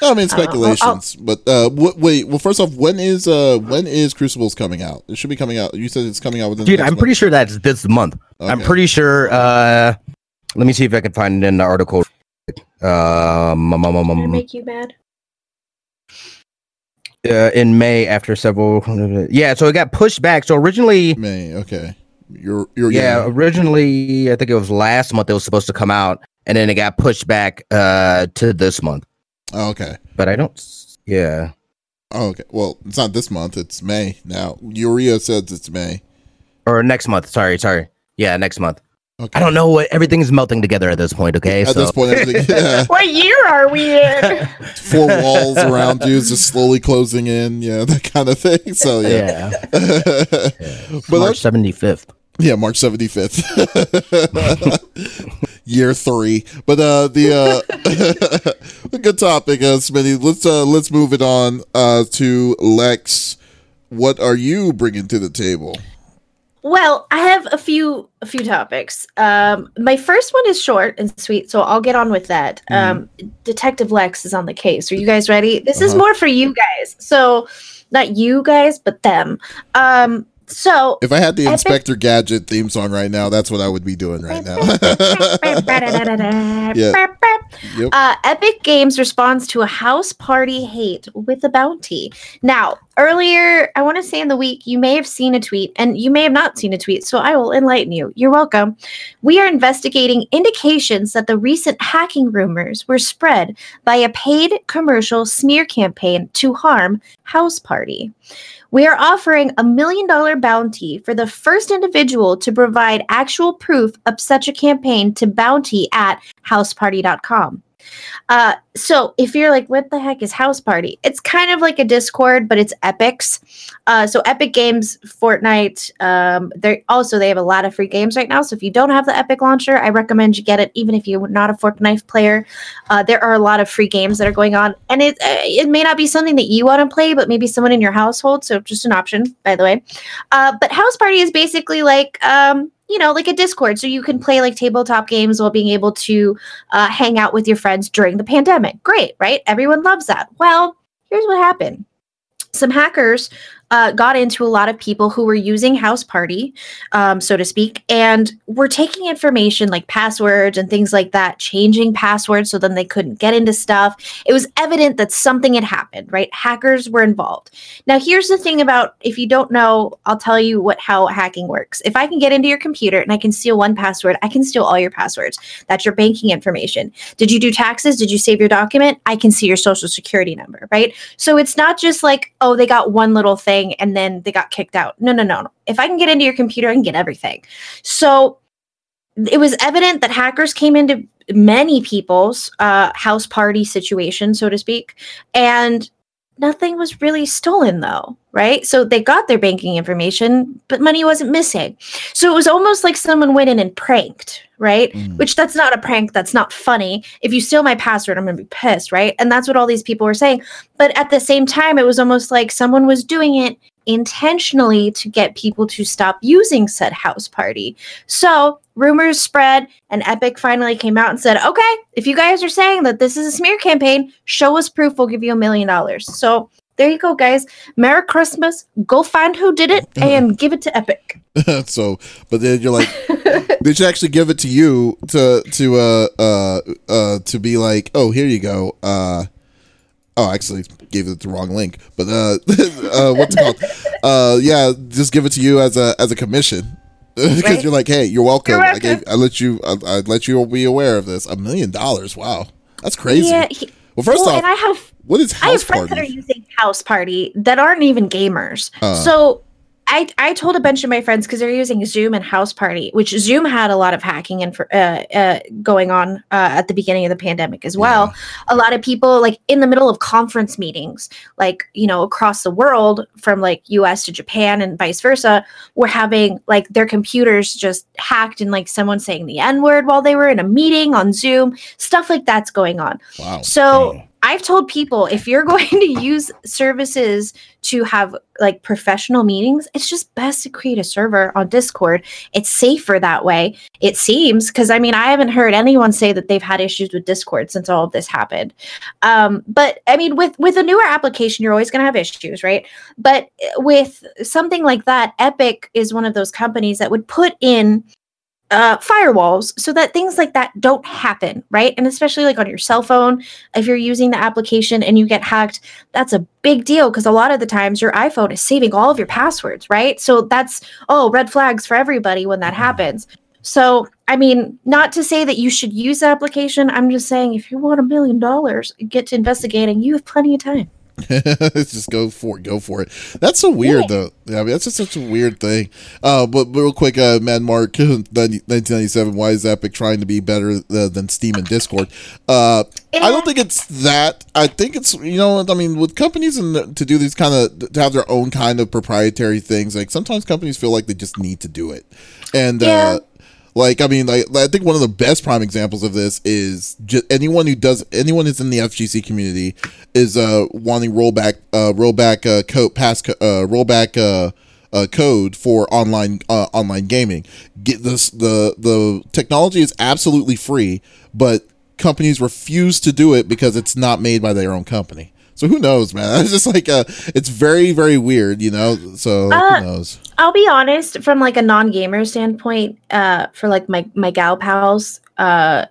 I mean I'll- speculations, but uh, wh- wait. Well, first off, when is uh when is Crucibles coming out? It should be coming out. You said it's coming out within. the Dude, next I'm pretty sure that's this month. month. I'm pretty sure. Uh, let me see if I can find it in the article. Um, um, um, um, um, make you mad? uh, in May after several. Yeah, so it got pushed back. So originally, May. Okay. You're you're yeah, originally I think it was last month it was supposed to come out, and then it got pushed back uh to this month. Oh, okay. But I don't. Yeah. Oh, okay. Well, it's not this month. It's May now. Urea says it's May. Or next month. Sorry, sorry. Yeah, next month. Okay. I don't know what everything's melting together at this point. Okay, At so this point, (laughs) yeah, What year are we in? (laughs) four walls around you is just slowly closing in. Yeah, that kind of thing. So yeah. yeah, (laughs) but March that's, seventy fifth. Yeah, March seventy fifth, (laughs) year three. But uh, the uh, (laughs) good topic, uh, Smitty. Let's uh, let's move it on uh to Lex. What are you bringing to the table? well, I have a few a few topics. Um, my first one is short and sweet, so I'll get on with that. Um, Detective Lex is on the case. Are you guys ready? This is Uh-huh. more for you guys. So, not you guys, but them. Um, so If I had the Epic- Inspector Gadget theme song right now, that's what I would be doing right now. (laughs) Yeah. Yep. Uh, Epic Games responds to a house party hate with a bounty. Now, earlier, I want to say in the week, you may have seen a tweet and you may have not seen a tweet, so I will enlighten you. You're welcome. We are investigating indications that the recent hacking rumors were spread by a paid commercial smear campaign to harm House Party. We are offering a million dollar bounty for the first individual to provide actual proof of such a campaign to bounty at houseparty.com. Uh, so if you're like, what the heck is House Party? It's kind of like a Discord, but it's Epic's. Uh, so Epic Games, Fortnite. Um, they also they have a lot of free games right now. So if you don't have the Epic launcher, I recommend you get it, even if you're not a Fortnite player. Uh, there are a lot of free games that are going on, and it it may not be something that you want to play, but maybe someone in your household. So just an option, by the way. Uh, but House Party is basically like um, you know, like a Discord, so you can play like tabletop games while being able to uh, hang out with your friends during the pandemic. Great, right? Everyone loves that. Well, here's what happened. Some hackers uh, got into a lot of people who were using House Party, um, so to speak, and were taking information like passwords and things like that, changing passwords so then they couldn't get into stuff. It was evident that something had happened, right? Hackers were involved. Now, here's the thing about if you don't know, I'll tell you what how hacking works. If I can get into your computer and I can steal one password, I can steal all your passwords. That's your banking information. Did you do taxes? Did you save your document? I can see your social security number, right? So it's not just like, oh, they got one little thing and then they got kicked out. No, no, no, no. If I can get into your computer, I can get everything. So it was evident that hackers came into many people's uh, house party situation, so to speak, and nothing was really stolen though right? So they got their banking information but money wasn't missing. So it was almost like someone went in and pranked right? Mm. which that's not a prank that's not funny. If you steal my password i'm going to be pissed right? And that's what all these people were saying. But at the same time it was almost like someone was doing it intentionally to get people to stop using said house party. So rumors spread and epic finally came out and said okay if you guys are saying that this is a smear campaign show us proof we'll give you a million dollars. So there you go guys merry christmas go find who did it and give it to epic (laughs) so, but then you're like, (laughs) they should actually give it to you to to uh uh uh to be like, oh, here you go. Uh, oh, I actually gave it the wrong link, but uh, (laughs) uh what's it called? Uh, yeah, just give it to you as a as a commission. Because Right. you're like, hey, you're welcome. You're I gave, I let you, I, I let you be aware of this. A million dollars, wow, that's crazy. yeah he- well, first well, off, and i have what is I have house friends that are using House Party that aren't even gamers. Uh. so I I told a bunch of my friends because they're using Zoom and House Party, which Zoom had a lot of hacking and for uh, uh, going on uh, at the beginning of the pandemic as well. A lot of people like in the middle of conference meetings, like you know across the world from like U.S. to Japan and vice versa, were having like their computers just hacked and like someone saying the N word while they were in a meeting on Zoom. Stuff like that's going on. Wow. So Dang. I've told people if you're (laughs) going to use services to have like professional meetings, it's just best to create a server on Discord. It's safer that way. It seems because I mean I haven't heard anyone say that they've had issues with Discord since all of this happened. Um, but I mean with with a newer application, you're always going to have issues, right? But uh, with something like that, Epic is one of those companies that would put in uh, firewalls so that things like that don't happen, right? And especially like on your cell phone, if you're using the application and you get hacked, that's a big deal because a lot of the times your iPhone is saving all of your passwords, right? So that's oh, red flags for everybody when that happens. So, I mean, not to say that you should use the application. I'm just saying if you want a million dollars, get to investigating. You have plenty of time. (laughs) just go for it. Go for it. That's so weird, though. Yeah, I mean, that's just such a weird thing. Uh, but real quick, uh, Mad Mark, (laughs) 1997. Why is Epic trying to be better uh, than Steam and Discord? Uh, I don't think it's that. I think it's you know, I mean, with companies and to do these kind of to have their own kind of proprietary things. Like sometimes companies feel like they just need to do it, and. Yeah. uh like I mean, like I think one of the best prime examples of this is just anyone who does anyone who's in the FGC community is uh wanting rollback uh rollback uh code pass uh rollback uh uh, code for online uh, online gaming. Get this the the technology is absolutely free, but companies refuse to do it because it's not made by their own company. So who knows, man? (laughs) It's just like uh, it's very very weird, you know. So Uh, who knows? I'll be honest, from like a non-gamer standpoint, uh, for like my my gal pals, uh,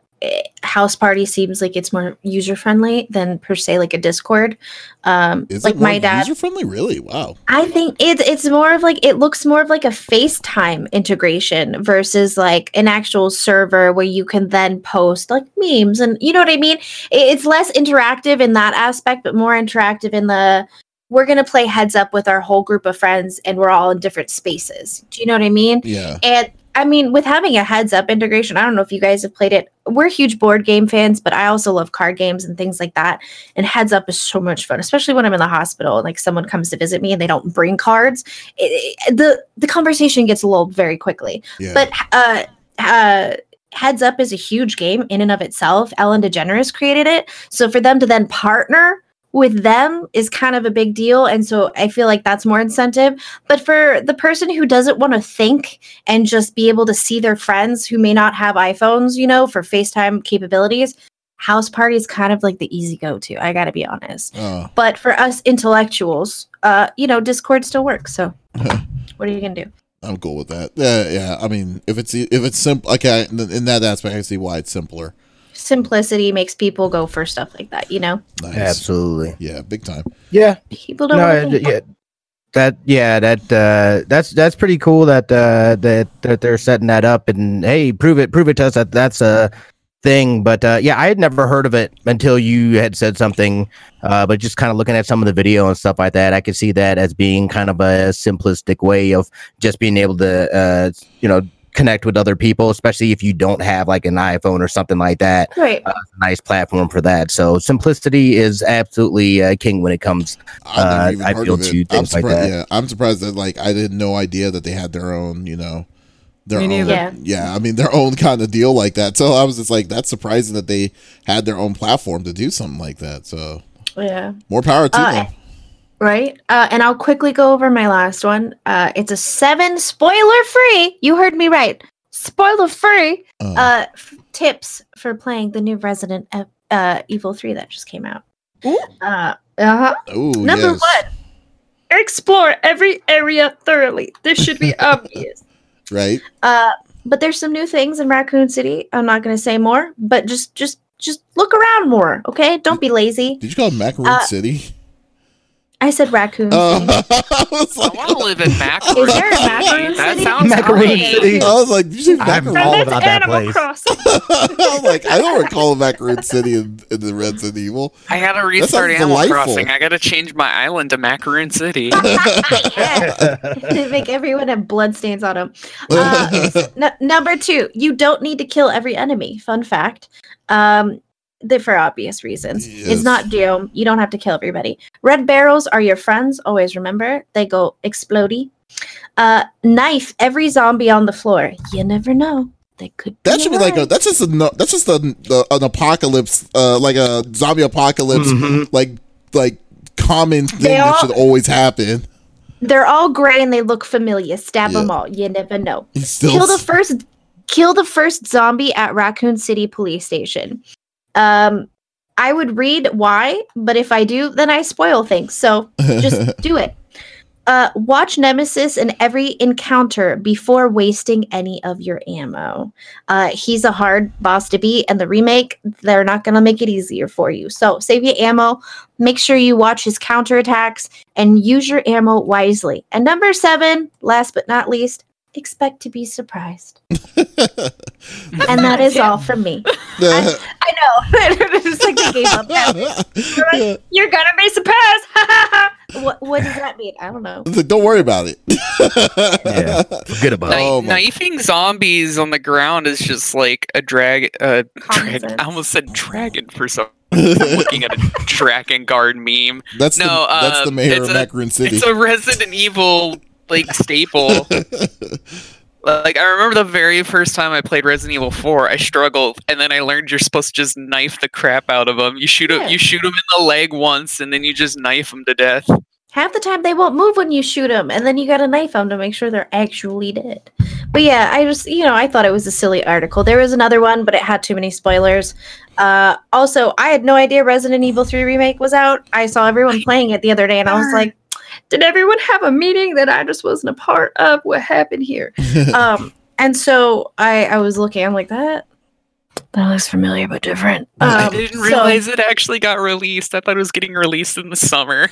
house party seems like it's more user friendly than per se like a Discord. Um, Is like my dad, user friendly? Really? Wow. I think it's it's more of like it looks more of like a FaceTime integration versus like an actual server where you can then post like memes and you know what I mean. It- It's less interactive in that aspect, but more interactive in the we're gonna play heads up with our whole group of friends and we're all in different spaces. Do you know what I mean? Yeah. And I mean, with having a heads up integration, I don't know if you guys have played it. We're huge board game fans, but I also love card games and things like that. And heads up is so much fun, especially when I'm in the hospital and like someone comes to visit me and they don't bring cards. It, it- the the conversation gets lulled very quickly. Yeah. But uh, uh, heads up is a huge game in and of itself. Ellen DeGeneres created it, so for them to then partner with them is kind of a big deal and so i feel like that's more incentive but for the person who doesn't want to think and just be able to see their friends who may not have iPhones, you know, for FaceTime capabilities, house party is kind of like the easy go to. I got to be honest. Uh, But for us intellectuals, uh, you know, Discord still works. So (laughs) what are you going to do? I'm cool with that. Yeah, yeah. I mean, if it's if it's simple, okay. In that aspect, I see why it's simpler. Simplicity makes people go for stuff like that, you know? Nice. Absolutely. Yeah, big time. Yeah. People don't No, wanna uh, yeah. That yeah, that uh that's that's pretty cool that uh that that they're setting that up and hey, prove it prove it to us that that's a thing. But uh, yeah, I had never heard of it until you had said something. Uh, but just kind of looking at some of the video and stuff like that, I could see that as being kind of a simplistic way of just being able to, uh, you know, connect with other people, especially if you don't have like an iPhone or something like that. Right. Uh, nice platform for that. So simplicity is absolutely uh, king when it comes. I've never Uh, even I heard feel of it. too, I'm things like surprised. that. Yeah, I'm surprised that like I didn't no idea that they had their own, you know, their Me own. Yeah. Yeah, I mean their own kind of deal like that. So I was just like, that's surprising that they had their own platform to do something like that. So Yeah. more power to Uh, them. Right. Uh, and I'll quickly go over my last one. Uh, it's a seven spoiler free. You heard me right. Spoiler free. Uh, Uh, f- tips for playing the new Resident E- uh, Evil 3 that just came out. Ooh. Uh huh. ooh, Number yes. one, explore every area thoroughly. This should be (laughs) obvious. right? Uh, but there's some new things in Raccoon City. I'm not going to say more, but just just just look around more, okay? Don't be lazy. Did you call it Macaroon Uh, City? I said Raccoon Uh, City. (laughs) I was I want to live in Macaroon. Is there a Macaroon That City? sounds Macaroon great. City. I was like, you say I'm all about that place. (laughs) I was like, I don't recall a Macaroon City in, in the Resident Evil. I gotta restart Animal delightful. Crossing. I gotta change my island to Macaroon City. (laughs) yeah. Make everyone have bloodstains on them. Uh, n- number two, you don't need to kill every enemy. Fun fact. Um, the, for obvious reasons. Yes. It's not Doom. You don't have to kill everybody. Red barrels are your friends. Always remember. They go explodey. Uh, knife every zombie on the floor. You never know. They could. That should be like a. That's just a. no- That's just a, the an apocalypse. Uh, like a zombie apocalypse. Mhm. Like like common thing They that all- should always happen. They're all gray and they look familiar. Stab Yeah. them all. You never know. Still kill the first kill the first zombie at Raccoon City police station. Um I would read why, but if I do, then I spoil things. So just (laughs) do it. Uh watch Nemesis in every encounter before wasting any of your ammo. Uh he's a hard boss to beat and the remake, they're not going to make it easier for you. So save your ammo, make sure you watch his counterattacks and use your ammo wisely. And number 7, last but not least, expect to be surprised. (laughs) And that is all from me. (laughs) I know. (laughs) it's like they gave up. now. You're gonna be surprised. what what does that mean? I don't know. Like, don't worry about it. Yeah. Forget about it. Kni- Oh my- knifing zombies on the ground is just like a drag. Uh, drag. I almost said dragon for some. I'm looking at a dragon guard meme. That's No, the that's uh, the mayor of a- Macaroon City. It's a Resident Evil like staple. like I remember the very first time I played Resident Evil 4, I struggled, and then I learned you're supposed to just knife the crap out of them. You shoot Yeah. you shoot them in the leg once, and then you just knife them to death. Half the time they won't move when you shoot them, and then you got to knife them to make sure they're actually dead. But yeah, I just you know I thought it was a silly article. There was another one, but it had too many spoilers. Uh, also, I had no idea Resident Evil 3 remake was out. I saw everyone playing it the other day, and I was like, did everyone have a meeting that I just wasn't a part of? What happened here? (laughs) um, and so I I was looking. I'm like that. That looks familiar but different. I Um, didn't so- realize it actually got released. I thought it was getting released in the summer.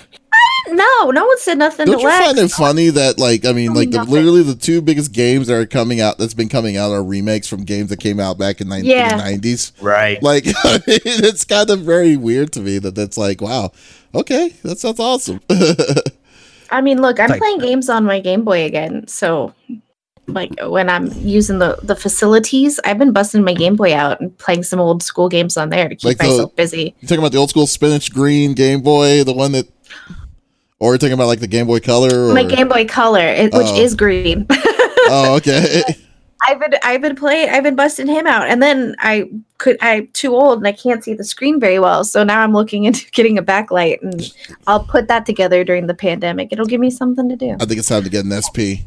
no, no one said nothing Don't to you Lex. find it funny that like I mean like the, literally the two biggest games that are coming out that's been coming out are remakes from games that came out back in, nine- in Yeah. the nineties. Right. Like (laughs) I mean, it's kind of very weird to me that that's like wow okay that sounds awesome. (laughs) I mean, look, I'm Type playing games on my Game Boy again, so like when I'm using the the facilities, I've been busting my Game Boy out and playing some old school games on there to keep Like the- myself busy. you talking about the old school spinach green Game Boy, the one that, or you're talking about like the Game Boy Color? Or, My Game Boy Color, it, which Oh. is green. (laughs) Oh okay. (laughs) I've been I've been playing I've been busting him out, and then I could I'm too old and I can't see the screen very well, so now I'm looking (laughs) into getting a backlight, and I'll put that together during the pandemic. It'll give me something to do. I think it's time to get an SP.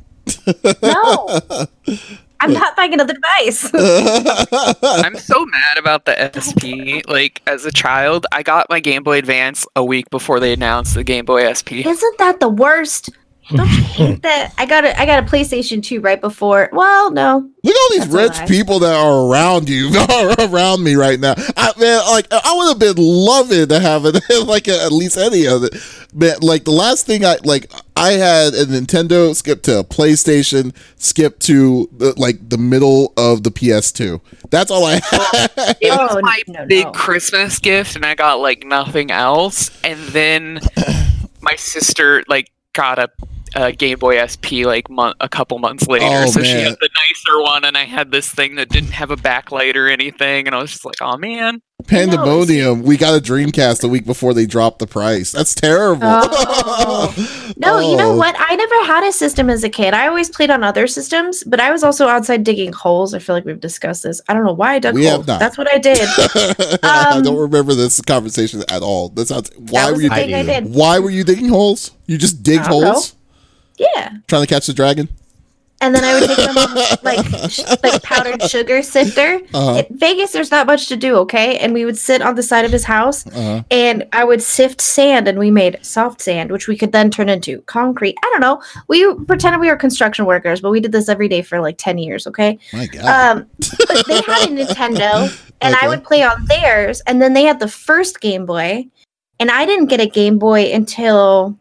No, (laughs) I'm not buying another device. (laughs) I'm so mad about the SP. Like as a child, I got my Game Boy Advance a week before they announced the Game Boy SP. Isn't that the worst? Don't you (laughs) hate that? I got a I got a PlayStation 2 right before. Well, no. Look at all these That's rich people that are around you, (laughs) around me right now. I man, like I would have been loving to have it, (laughs) like at least any of it. But like the last thing I like, I had a Nintendo, skip to a PlayStation, skip to the, like the middle of the PS2. That's all I had. It Oh, was my no, big no. Christmas gift, and I got like nothing else. And then my sister like got a, a Game Boy SP like mon- a couple months later. Oh, (laughs) so she had the nicer one, and I had this thing that didn't have a backlight or anything. And I was just like, oh man. Pandemonium. We got a Dreamcast a week before they dropped the price. That's terrible. Oh. (laughs) No, you know Oh. what? I never had a system as a kid. I always played on other systems, but I was also outside digging holes. I feel like we've discussed this. I don't know why I dug We have holes. not. That's what I did. (laughs) I Um, don't remember this conversation at all. That sounds. Why that were you? the thing I, do. did. Why were you digging holes? You just digged holes? know. Yeah. trying to catch the dragon. And then I would take mom's (laughs) like sh- like powdered sugar sifter. Uh-huh. In Vegas, there's not much to do, okay? And we would sit on the side of his house, Uh-huh. and I would sift sand, and we made soft sand, which we could then turn into concrete. I don't know. We pretended we were construction workers, but we did this every day for like ten years, okay? My God. Um, but they had a (laughs) Nintendo, and Okay. I would play on theirs. And then they had the first Game Boy, and I didn't get a Game Boy until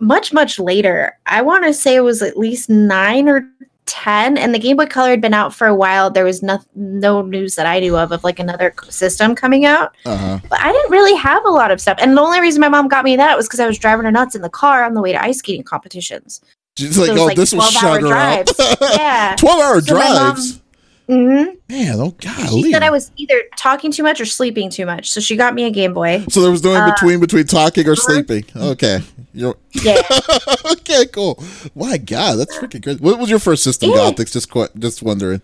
much, much later. I want to say it was at least nine or ten, and the Game Boy Color had been out for a while. There was no no news that I knew of of like another system coming out, uh-huh. but I didn't really have a lot of stuff. And the only reason my mom got me that was because I was driving her nuts in the car on the way to ice skating competitions. She's like, it was oh, like this will 12 hour shut her up. Yeah. Twelve-hour So my mom- drives. Hmm Man, oh god! She said I was either talking too much or sleeping too much, so she got me a Game Boy. so there was no in Uh, between between talking or uh-huh. sleeping. Okay. You're Yeah, (laughs) okay, cool. My God, that's freaking good. What was your first system, Yeah. Gothix? Just qu- just wondering.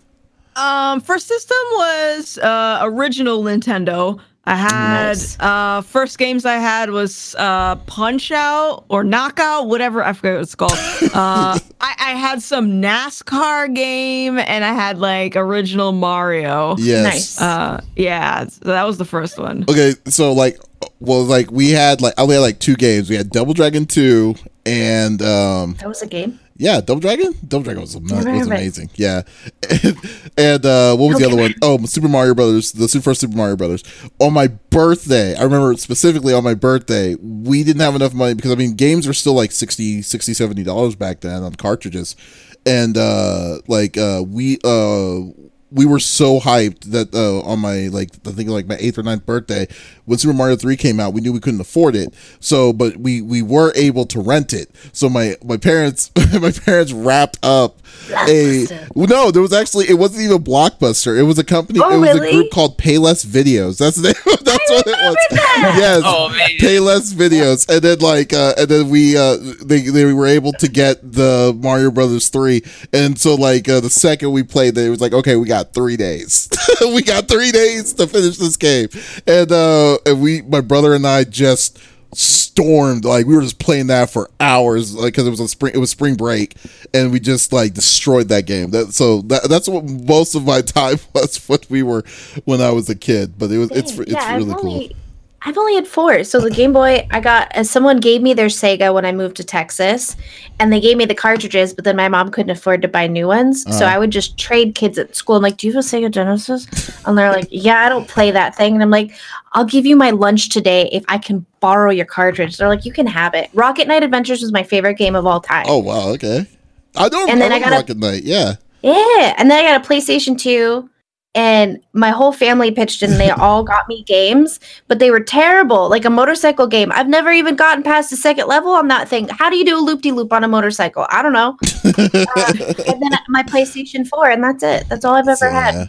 Um, first system was uh original Nintendo. I had Nice. uh first games I had was uh Punch Out or Knockout, whatever I forget what it's called. (laughs) uh I, I had some NASCAR game and I had like original Mario. Yes. Nice. Uh yeah, so that was the first one. Okay, so like, well, like we had like I only had like two games. We had Double Dragon Two and um that was a game. Yeah, Double Dragon. Double Dragon was, ama- was amazing. Yeah, and, (laughs) and uh, what was the other one? Oh, Super Mario Brothers. The super first Super Mario Brothers. On my birthday, I remember specifically on my birthday, we didn't have enough money because I mean games were still like 60 60 70 dollars back then on cartridges, and uh like uh we uh we were so hyped that uh, on my like I think like my eighth or ninth birthday when Super Mario Three came out, we knew we couldn't afford it. So, but we we were able to rent it. So my my parents (laughs) my parents wrapped up a no. There was actually it wasn't even Blockbuster. It was a company. Oh, it was really? a group called Payless Videos. That's the name. (laughs) That's what it was. Yes. Oh man. Payless videos, and then like, uh, and then we, uh, they they were able to get the Mario Brothers three, and so like uh, the second we played, it was like, okay, we got three days, (laughs) we got three days to finish this game, and uh, and we, my brother and I just stormed like we were just playing that for hours like because it was a spring it was spring break and we just like destroyed that game. That so that, that's what most of my (laughs) time was what we were when i was a kid but it was it's Dang, it's yeah, really I've cool. only, I've only had four. So the Game Boy, I got as someone gave me their Sega when I moved to Texas, and they gave me the cartridges, but then my mom couldn't afford to buy new ones, so Uh-huh. I would just trade kids at school. I'm like, "Do you have a Sega Genesis?" And they're like, "Yeah, I don't play that thing." And I'm like, "I'll give you my lunch today if I can borrow your cartridge." They're like, "You can have it." Rocket Knight Adventures was my favorite game of all time. Oh wow, okay. I don't And then I remember got a- Rocket Knight. Yeah. Yeah, and then I got a PlayStation 2 and my whole family pitched in and they all got me games, but they were terrible, like a motorcycle game. I've never even gotten past the second level on that thing. How do you do a loop de loop on a motorcycle? I don't know. Uh, (laughs) and then my PlayStation 4 and that's it. That's all I've ever So, had. yeah.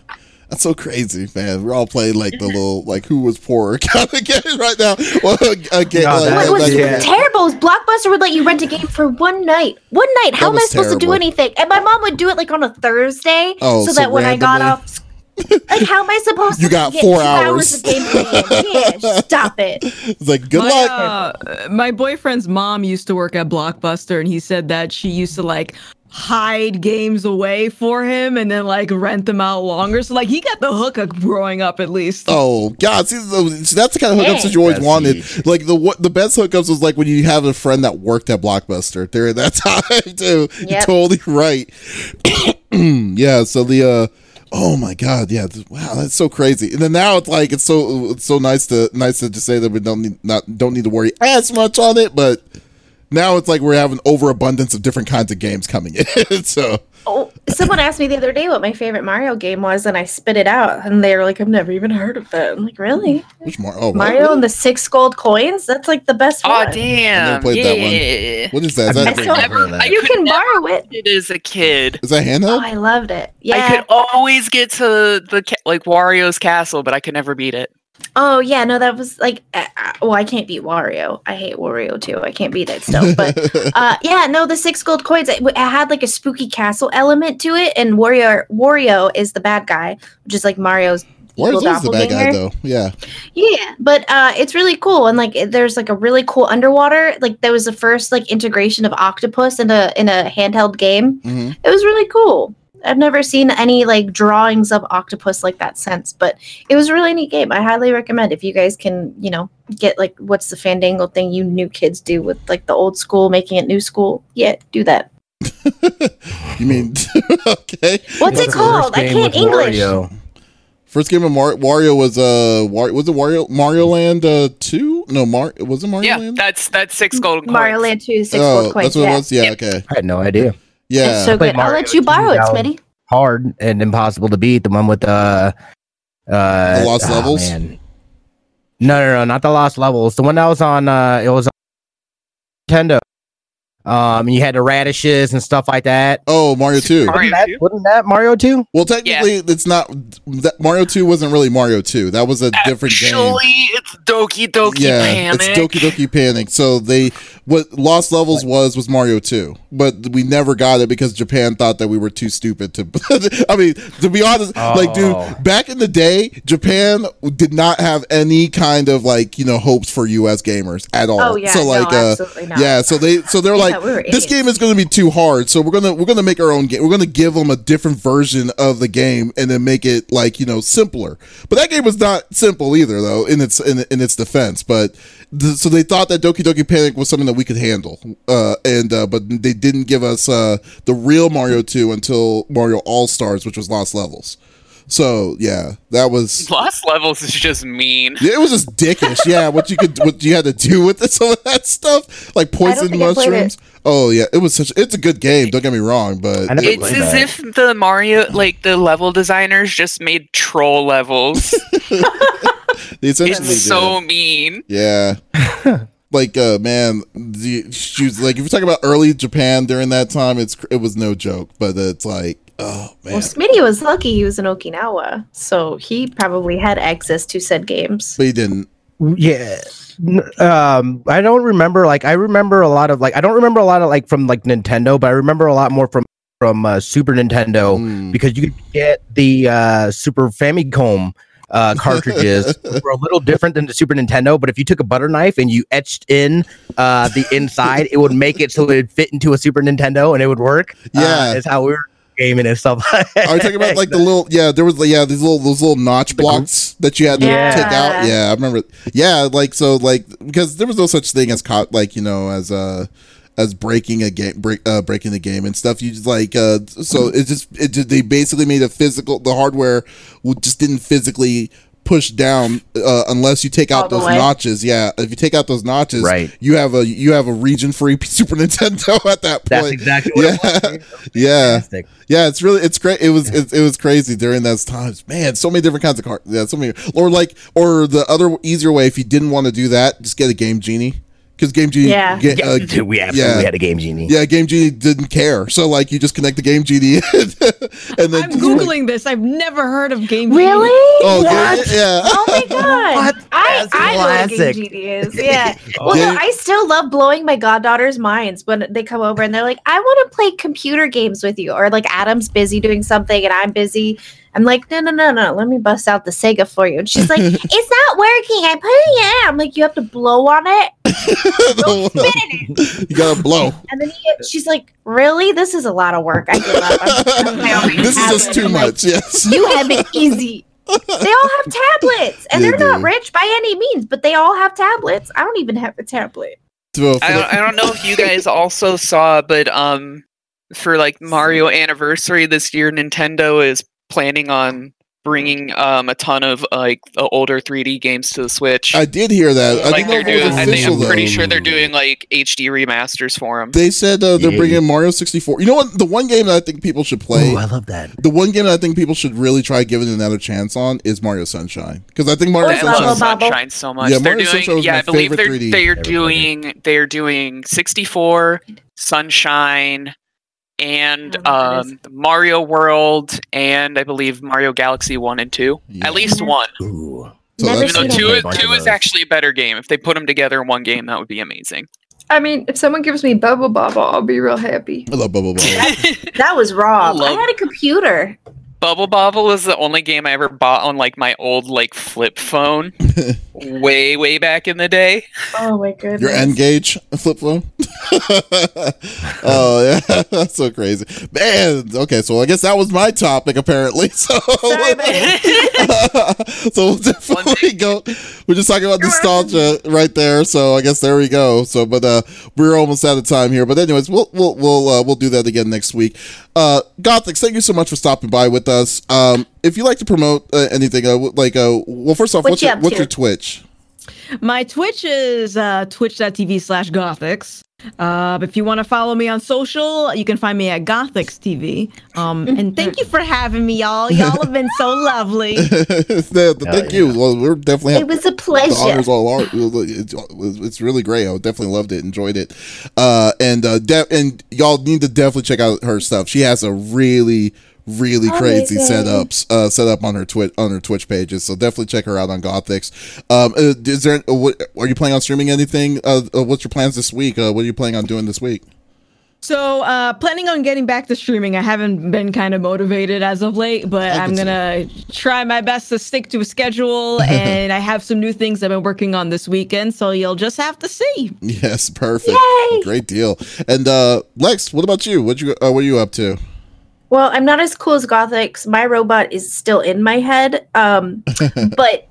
That's so crazy, man. We're all playing like the little like who was poorer (laughs) kind of game right now. Well, again, No, like, that- What was like- yeah. terrible is Blockbuster would let you rent a game for one night. One night. How am I was supposed to do anything? And my mom would do it like on a Thursday, Oh, so so that when I got randomly? off, like how am I supposed You to got get four two hours. of gameplay? Yeah, (laughs) stop it. It's like good my, luck. Uh, my boyfriend's mom used to work at Blockbuster, and he said that she used to like hide games away for him and then like rent them out longer. So like he got the hook of growing up at least. Oh God! See, the- that's the kind of hookups that you always That's wanted. huge. Like the what the best hookups was like when you have a friend that worked at Blockbuster. During that (laughs) time too. You're totally right. (clears throat) yeah. So the uh, oh my God, yeah. Wow, that's so crazy. And then now it's like it's so it's so nice to nice to just say that we don't need not don't need to worry as much on it, but now it's like we're having overabundance of different kinds of games coming in. (laughs) so Oh, someone asked me the other day what my favorite Mario game was, and I spit it out, and they were like, "I've never even heard of that." I'm like, "Really? which more? Oh, Mario what? and the six gold coins? That's like the best Oh one. damn! played that one. yeah. What is that? Is I've that, I never saw- heard of that. You can borrow it. It as a kid. is that Oh, handheld? I loved it. I could always get to the like Wario's castle, but I could never beat it. Oh yeah, no, that was like, uh, uh, well, I can't beat Wario. I hate Wario too. I can't beat it still. But (laughs) uh, yeah, no, the six gold coins. It, it had like a spooky castle element to it, and Wario Wario is the bad guy, which is like Mario's. Wario's always the bad guy, though. Yeah. Yeah, but uh, it's really cool, and like there's like a really cool underwater. Like there was the first like integration of octopus in a in a handheld game. hmm It was really cool. I've never seen any like drawings of octopus like that since, but it was a really neat game. I highly recommend if you guys can, you know, get like what's the fandangle thing you new kids do with like the old school making it new school. Yeah, do that. (laughs) You mean (laughs) okay? What's it called? first I game can't English. Wario? First game of Mar- Wario was uh War- was it Wario Mario Land uh two? No, Mar was it Mario yeah, Land? that's that's six golden Mario coins. Land 2 six oh, gold coins. that's what yeah. it was. Yeah, Yep. okay. I had no idea. Yeah, It's so Played good. I'll let you borrow it, Smitty. Hard and impossible to beat. The one with uh, uh The Lost oh, Levels? man. No, no, no, not the lost levels. The one that was on uh, it was on Nintendo. Um, and you had the radishes and stuff like that. oh Mario two. Mario wasn't, that, 2? wasn't that Mario two? Well, technically, it's not. That Mario two wasn't really Mario two. That was a different game. Actually, it's Doki Doki yeah, Panic. it's Doki Doki Panic. So they what Lost Levels was was Mario two, but we never got it because Japan thought that we were too stupid to. (laughs) I mean, to be honest, like Oh. dude, back in the day, Japan did not have any kind of like you know hopes for U.S. gamers at all. Oh yeah, so like no, uh, absolutely not. yeah, so they so they're Yeah, we were this game is going to be too hard, so we're gonna we're gonna make our own game. We're gonna give them a different version of the game and then make it like you know simpler. But that game was not simple either, though in its in, in its defense. But th- so they thought that Doki Doki Panic was something that we could handle, uh, and uh, but they didn't give us uh, the real Mario two until Mario All Stars, which was Lost Levels. So yeah, that was (laughs) Lost Levels is just mean. yeah, it was just dickish. Yeah, what you could, what you had to do with it, (laughs) some of that stuff, like poison think I played it. mushrooms. Oh yeah, it was such. It's a good game. Don't get me wrong, but It's as that. if the Mario, like the level designers, just made troll levels. (laughs) they essentially it's so did. mean. yeah. like uh man, the shoes. Like if you're talking about early Japan during that time, it's it was no joke. But it's like, oh man, Well, Smitty was lucky he was in Okinawa, so he probably had access to said games. but he didn't. Yeah. Um, I don't remember. Like, I remember a lot of like I don't remember a lot of like from like Nintendo, but I remember a lot more from from uh, Super Nintendo Mm. because you could get the uh, Super Famicom uh, (laughs) cartridges which were a little different than the Super Nintendo. But if you took a butter knife and you etched in uh, the inside, it would make it so it would fit into a Super Nintendo and it would work. Yeah. uh, it's how we were gaming and stuff. Are you talking about like the (laughs) little? Yeah, there was yeah these little those little notch blocks that you had to Yeah. take out. Yeah, I remember. Yeah, like so like because there was no such thing as caught like you know as uh as breaking a game break uh breaking the game and stuff. You just like uh so it just it just, they basically made a physical the hardware w- just didn't physically push down uh, unless you take out the those notches. Yeah, if you take out those notches, Right. You have a you have a region free (laughs) Super Nintendo (laughs) at that point. That's exactly what it Yeah. was. (laughs) yeah. Fantastic. Yeah, it's really it's great. It was it, it was crazy during those times. Man, so many different kinds of cards. Yeah, so many. Or like or the other easier way if you didn't want to do that, just get a Game Genie because Game Genie. Yeah. get, Yeah, uh, dude, (laughs) we absolutely yeah. had a game genie. yeah, Game Genie didn't care. So like you just connect the Game Genie in, (laughs) and then I'm just, like- googling this. I've never heard of Game Genie. Really? Oh, What? yeah, yeah. (laughs) Oh my god! What? I That's I know what Game classic. Genie is. Yeah. Well, Yeah. no, I still love blowing my goddaughter's minds when they come over and they're like, "I want to play computer games with you," or like Adam's busy doing something and I'm busy. I'm like, "No, no, no, no. Let me bust out the Sega for you." And she's like, (laughs) "It's not working. I put it in." I'm like, "You have to blow on it." (laughs) Don't spin in it. (laughs) you gotta blow. And then he, she's like, "Really? This is a lot of work. I give up. I'm, I'm this is just too much. Yes. you have it easy. They all have tablets, and They they're not rich by any means, but they all have tablets. I don't even have a tablet. I don't, I don't know if you guys also saw, but um, for like Mario anniversary this year, Nintendo is planning on bringing um a ton of like the older 3D games to the Switch. I did hear that. I like didn't they're if it doing, I think I'm pretty though. sure they're doing like HD remasters for them. They said uh, they're Yeah. bringing Mario 64. You know what? The one game that I think people should play. Ooh, I love that. the one game that I think people should really try giving another chance on is Mario Sunshine because I think Mario Or I Bubble love Sunshine. Bobble. So much. Yeah, they're Mario Sunshine doing, was yeah, my I believe favorite they're 3D. they're doing they're doing 64, Sunshine, and Oh, um, Mario World, and I believe Mario Galaxy One and Two. Yeah. At least one. Ooh. So Never Even though seen two, it. is- two is actually a better game. If they put them together in one game, that would be amazing. I mean, if someone gives me Bubble Bobble, I'll be real happy. I love Bubble Bobble. (laughs) That was wrong. I Love- had a computer. Bubble Bobble was the only game I ever bought on like my old like flip phone, (laughs) way way back in the day. Oh my goodness. Your N gauge flip phone. (laughs) (laughs) oh yeah, (laughs) that's so crazy, man. Okay, so I guess that was my topic apparently. (laughs) So, Sorry, so we'll definitely go. We're just talking about nostalgia right there. So I guess there we go. So, but uh, we're almost out of time here. But anyways, we'll we'll we'll uh, we'll do that again next week. Uh, Gothix, thank you so much for stopping by with us. Um, if you like to promote uh, anything, uh, like uh, well, first off, What what's you your what's to? your Twitch? My Twitch is uh, twitch.tv slash gothix. Uh, if you want to follow me on social, you can find me at Gothix TV. Um, (laughs) and thank you for having me, y'all. Y'all have been so (laughs) lovely. (laughs) The- the- thank you. Well, we're definitely It was a the pleasure. honors all are. It's, it's really great. I definitely loved it, enjoyed it, uh, and uh, de- and y'all need to definitely check out her stuff. She has a really really crazy setups uh, set up on her Twitch on her Twitch pages. So definitely check her out on Gothix. Um, uh, is there? Uh, what, are you planning on streaming anything? Uh, uh, what's your plans this week? Uh, what are you planning on doing this week? So, uh, planning on getting back to streaming. I haven't been kind of motivated as of late, but I I'm gonna try my best to stick to a schedule. (laughs) and I have some new things I've been working on this weekend, so you'll just have to see. Yes, perfect. Yay! Great deal. And uh, Lex, what about you? What you uh, what are you up to? Well, I'm not as cool as Gothix. My robot is still in my head. Um, (laughs) but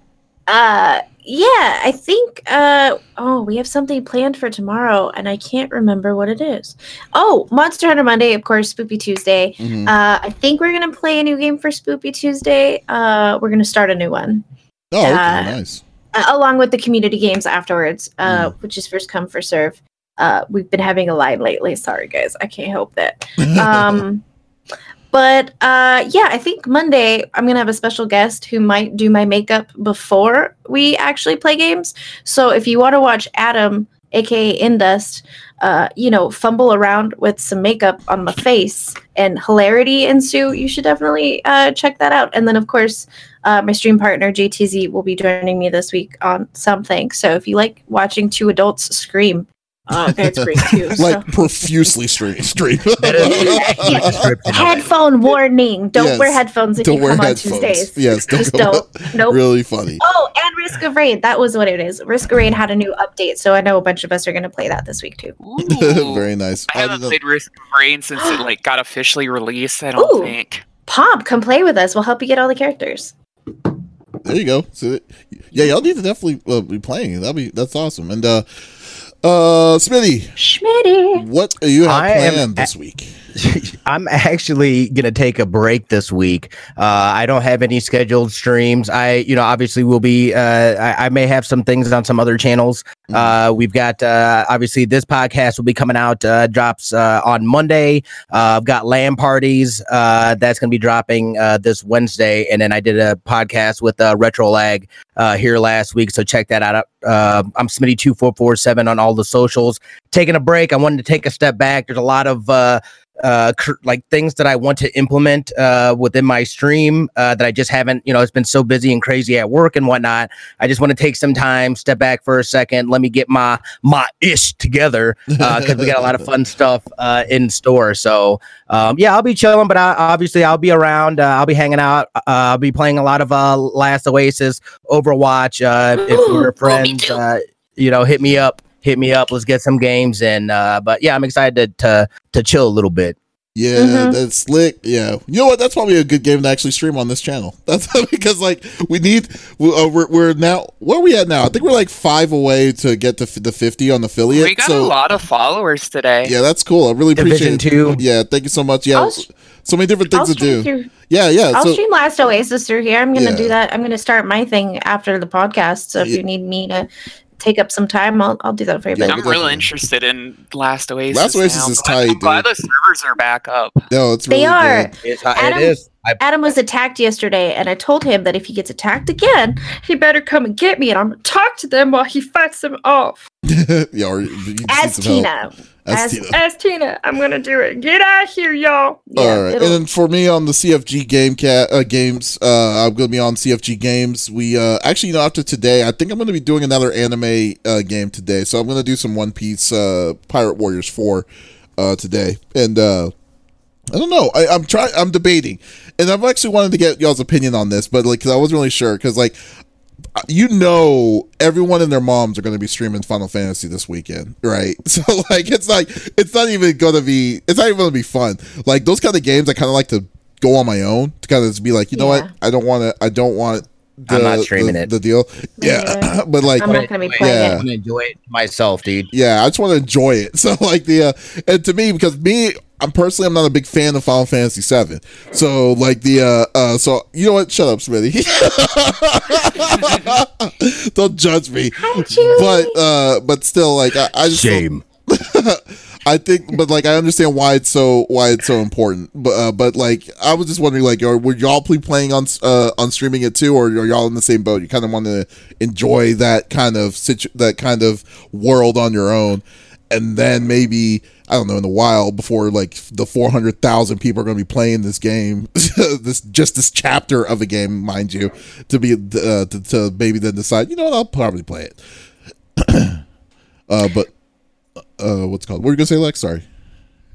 uh, yeah, I think uh, oh, we have something planned for tomorrow, and I can't remember what it is. Oh, Monster Hunter Monday, of course, Spoopy Tuesday. Mhm. Uh, I think we're gonna play a new game for Spoopy Tuesday. Uh, we're gonna start a new one. Oh, okay, uh, nice. uh, along with the community games afterwards, uh, which is first come first serve. Uh, we've been having a line lately. Sorry, guys, I can't help that. (laughs) Um, but uh, yeah, I think Monday I'm gonna have a special guest who might do my makeup before we actually play games. So if you want to watch Adam, aka Indust, uh, you know, fumble around with some makeup on my face and hilarity ensue, you should definitely uh, check that out. And then of course, uh, my stream partner JTZ will be joining me this week on something. So if you like watching two adults scream, uh, that's great too. (laughs) so. like profusely stream. stream. (laughs) (laughs) Headphone warning! Don't Yes. wear headphones if Don't you wear come on. Tuesdays. Yes, don't Just don't. Nope. really funny. Oh, and Risk of Rain. That was what it is. Risk of Rain had a new update, so I know a bunch of us are going to play that this week too. Very nice. I haven't don't- played Risk of Rain since it like got officially released. I don't Ooh. think. Pomp, come play with us. We'll help you get all the characters. There you go. So, yeah, y'all need to definitely uh, be playing. That'll be that's awesome. And uh, uh, Smitty, Schmitty. what do you have I planned a- this week? (laughs) I'm actually gonna take a break this week. Uh, I don't have any scheduled streams. I, you know, obviously will be. Uh, I, I may have some things on some other channels. Uh, we've got uh, obviously this podcast will be coming out. Uh, drops uh, on Monday. Uh, I've got LAN parties. Uh, that's gonna be dropping uh, this Wednesday, and then I did a podcast with uh, Retro Lag uh, here last week. So check that out. Uh, I'm Smitty two four four seven on all the socials. Taking a break. I wanted to take a step back. There's a lot of uh, uh cr- like things that I want to implement uh within my stream uh that I just haven't you know it's been so busy and crazy at work and whatnot. I just want to take some time step back for a second let me get my my ish together uh because we got a lot of fun (laughs) stuff uh in store. So um yeah I'll be chilling but I, obviously I'll be around uh, I'll be hanging out uh, I'll be playing a lot of uh Last Oasis Overwatch uh if Ooh, we're friends uh you know hit me up hit me up let's get some games and uh but yeah I'm excited to to, to chill a little bit Yeah, Mhm. that's slick. Yeah, you know what? That's probably a good game to actually stream on this channel. (laughs) That's because like we need. we- Uh, we're, we're now where are we at now? I think we're like five away to get to f- the fifty on the affiliate. we got so a lot of followers today. yeah, that's cool. I really Division appreciate. two. Yeah, thank you so much. Yeah, I'll so many different I'll things to do. through. Yeah, yeah. I'll so stream Last Oasis through here. I'm gonna Yeah. do that. I'm gonna start my thing after the podcast. So if Yeah. you need me to take up some time, I'll, I'll do that for you. Yeah, but I'm we'll really interested in Last Oasis. Last Oasis now. is tight, I'm glad dude. the servers are back up. no, it's they really are. It's, it Adam- is. I, Adam was attacked yesterday, and I told him that if he gets attacked again, he better come and get me, and I'm gonna talk to them while he fights them off. (laughs) yeah, or you just need As Tina, help. As as, Tina. as Tina, I'm gonna do it. Get out of here, y'all. Yeah, All right, and then for me on the CFG game cat uh, games, uh, I'm gonna be on CFG games. We uh, actually, you know, after today, I think I'm gonna be doing another anime uh, game today. So I'm gonna do some One Piece uh, Pirate Warriors four uh, today, and uh, I don't know. I, I'm trying. I'm debating, and I've actually wanted to get y'all's opinion on this, but like, cause I wasn't really sure, cause like, you know, everyone and their moms are going to be streaming Final Fantasy this weekend, right? (laughs) So like, it's like, it's not even going to be, it's not even going to be fun. Like those kind of games, I kind of like to go on my own to kind of just be like, you know Yeah. what, I don't want to, I don't want. The, I'm not streaming the, it. The deal, yeah, neither. (laughs) but like, I'm not gonna be playing yeah. it. I'm gonna enjoy it myself, dude. yeah, I just want to enjoy it. (laughs) So like the uh, and to me because me I'm personally I'm not a big fan of Final Fantasy 7. So like the uh uh so you know what? Shut up, Smitty. (laughs) Don't judge me. Julie. But uh but still like I, I just don't- (laughs) I think, but like I understand why it's so why it's so important. But uh, but like I was just wondering, like, are, would y'all be playing on uh on streaming it too, or are y'all in the same boat? You kind of want to enjoy that kind of situ- that kind of world on your own, and then maybe I don't know in the wild before like the four hundred thousand people are going to be playing this game, (laughs) this just this chapter of a game, mind you, to be uh, to, to maybe then decide, you know what, I'll probably play it. (clears throat) uh, but uh, what's it called? What were you gonna say, Lex? Sorry.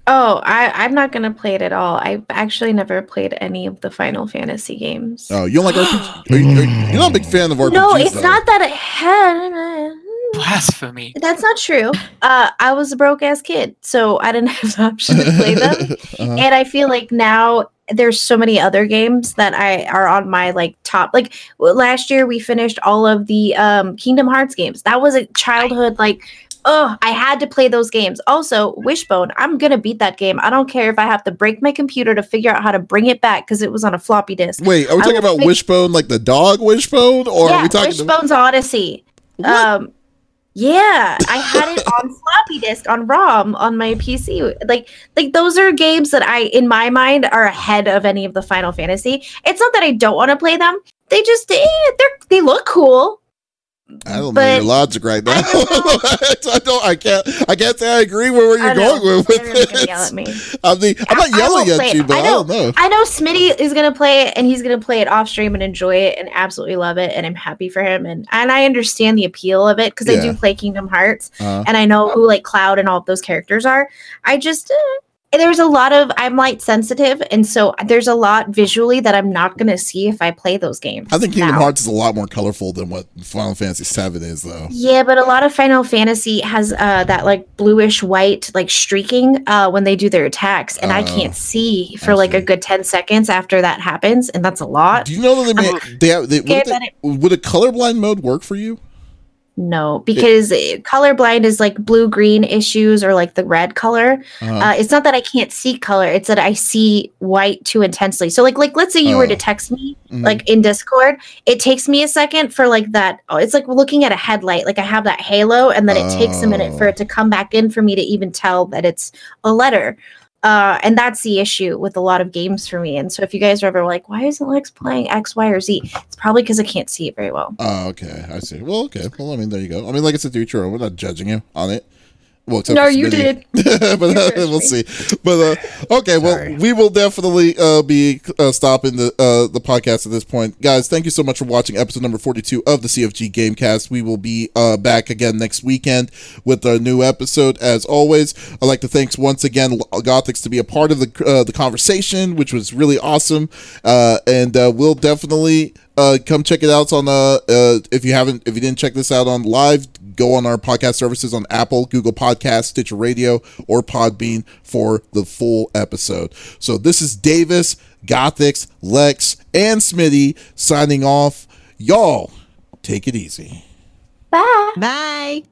Oh, I, I'm not gonna play it at all. I've actually never played any of the Final Fantasy games. Oh, you don't like RPG? Are you, are you- you're not a big fan of RPGs. no, it's though. not that I (laughs) had. Blasphemy. That's not true. Uh, I was a broke ass kid, so I didn't (laughs) have the option to play them. (laughs) Uh-huh. and I feel like now there's so many other games that I are on my like top. Like last year, we finished all of the um, Kingdom Hearts games. That was a childhood like. Oh, I had to play those games. Also, Wishbone, I'm gonna beat that game. I don't care if I have to break my computer to figure out how to bring it back because it was on a floppy disk. Wait, are we I talking about fig- Wishbone, like the dog Wishbone, or are we talking? Wishbone's Odyssey. What? Um, yeah, I had it (laughs) on floppy disk on ROM on my PC. Like, like those are games that I, in my mind, are ahead of any of the Final Fantasy. It's not that I don't want to play them; they just eh, they're they look cool. I don't know your logic right now. I (laughs) I don't. I can't. I can't say I agree with where you're know, going with, with this. yell at me. (laughs) I mean, I'm not I- yelling at you, but I I, don't know. I know Smitty is gonna play it, and he's gonna play it off stream and enjoy it, and absolutely love it, and I'm happy for him, and and I understand the appeal of it because I do play Kingdom Hearts, Uh, and I know who like Cloud and all of those characters are. I just uh, there's a lot of I'm light sensitive, and so there's a lot visually that I'm not gonna see if I play those games. I think Kingdom now. Hearts is a lot more colorful than what Final Fantasy VII is, though. Yeah, but a lot of Final Fantasy has uh, that like bluish white like streaking uh, when they do their attacks, and I Oh, can't see for like a good ten seconds after that happens, and that's a lot. Do you know that they made they have they, would, they, would a colorblind mode work for you? No, because uh colorblind is like blue green issues or like the red color. Uh, Uh, it's not that I can't see color; it's that I see white too intensely. So, like, like let's say you were to Oh. text me mhm. like in Discord, it takes me a second for like that. Oh, it's like looking at a headlight. Like I have that halo, and then it takes a minute for Oh. it to come back in for me to even tell that it's a letter. Uh, and that's the issue with a lot of games for me. And so, if you guys are ever like, "Why isn't Lex playing X, Y, or Z?" It's probably because I can't see it very well. Oh, okay. I see. Well, okay. Well, I mean, there you go. I mean, like I what you're own. We're not judging you on it. Well, No, you did. (laughs) but uh, we'll see. But uh, okay, well, we will definitely uh, be uh, stopping the uh, the podcast at this point, guys. Thank you so much for watching episode number forty two of the CFG Gamecast. We will be uh, back again next weekend with a new episode. As always, I'd like to thanks once again Gothix to be a part of the uh, the conversation, which was really awesome. Uh, and uh, we'll definitely uh, come check it out on uh, uh if you haven't if you didn't check this out on live go on our podcast services on Apple, Google Podcast, Stitcher Radio, or Podbean for the full episode. So this is Davis, Gothix, Lex, and Smitty signing off. Y'all, take it easy. Bye. Bye.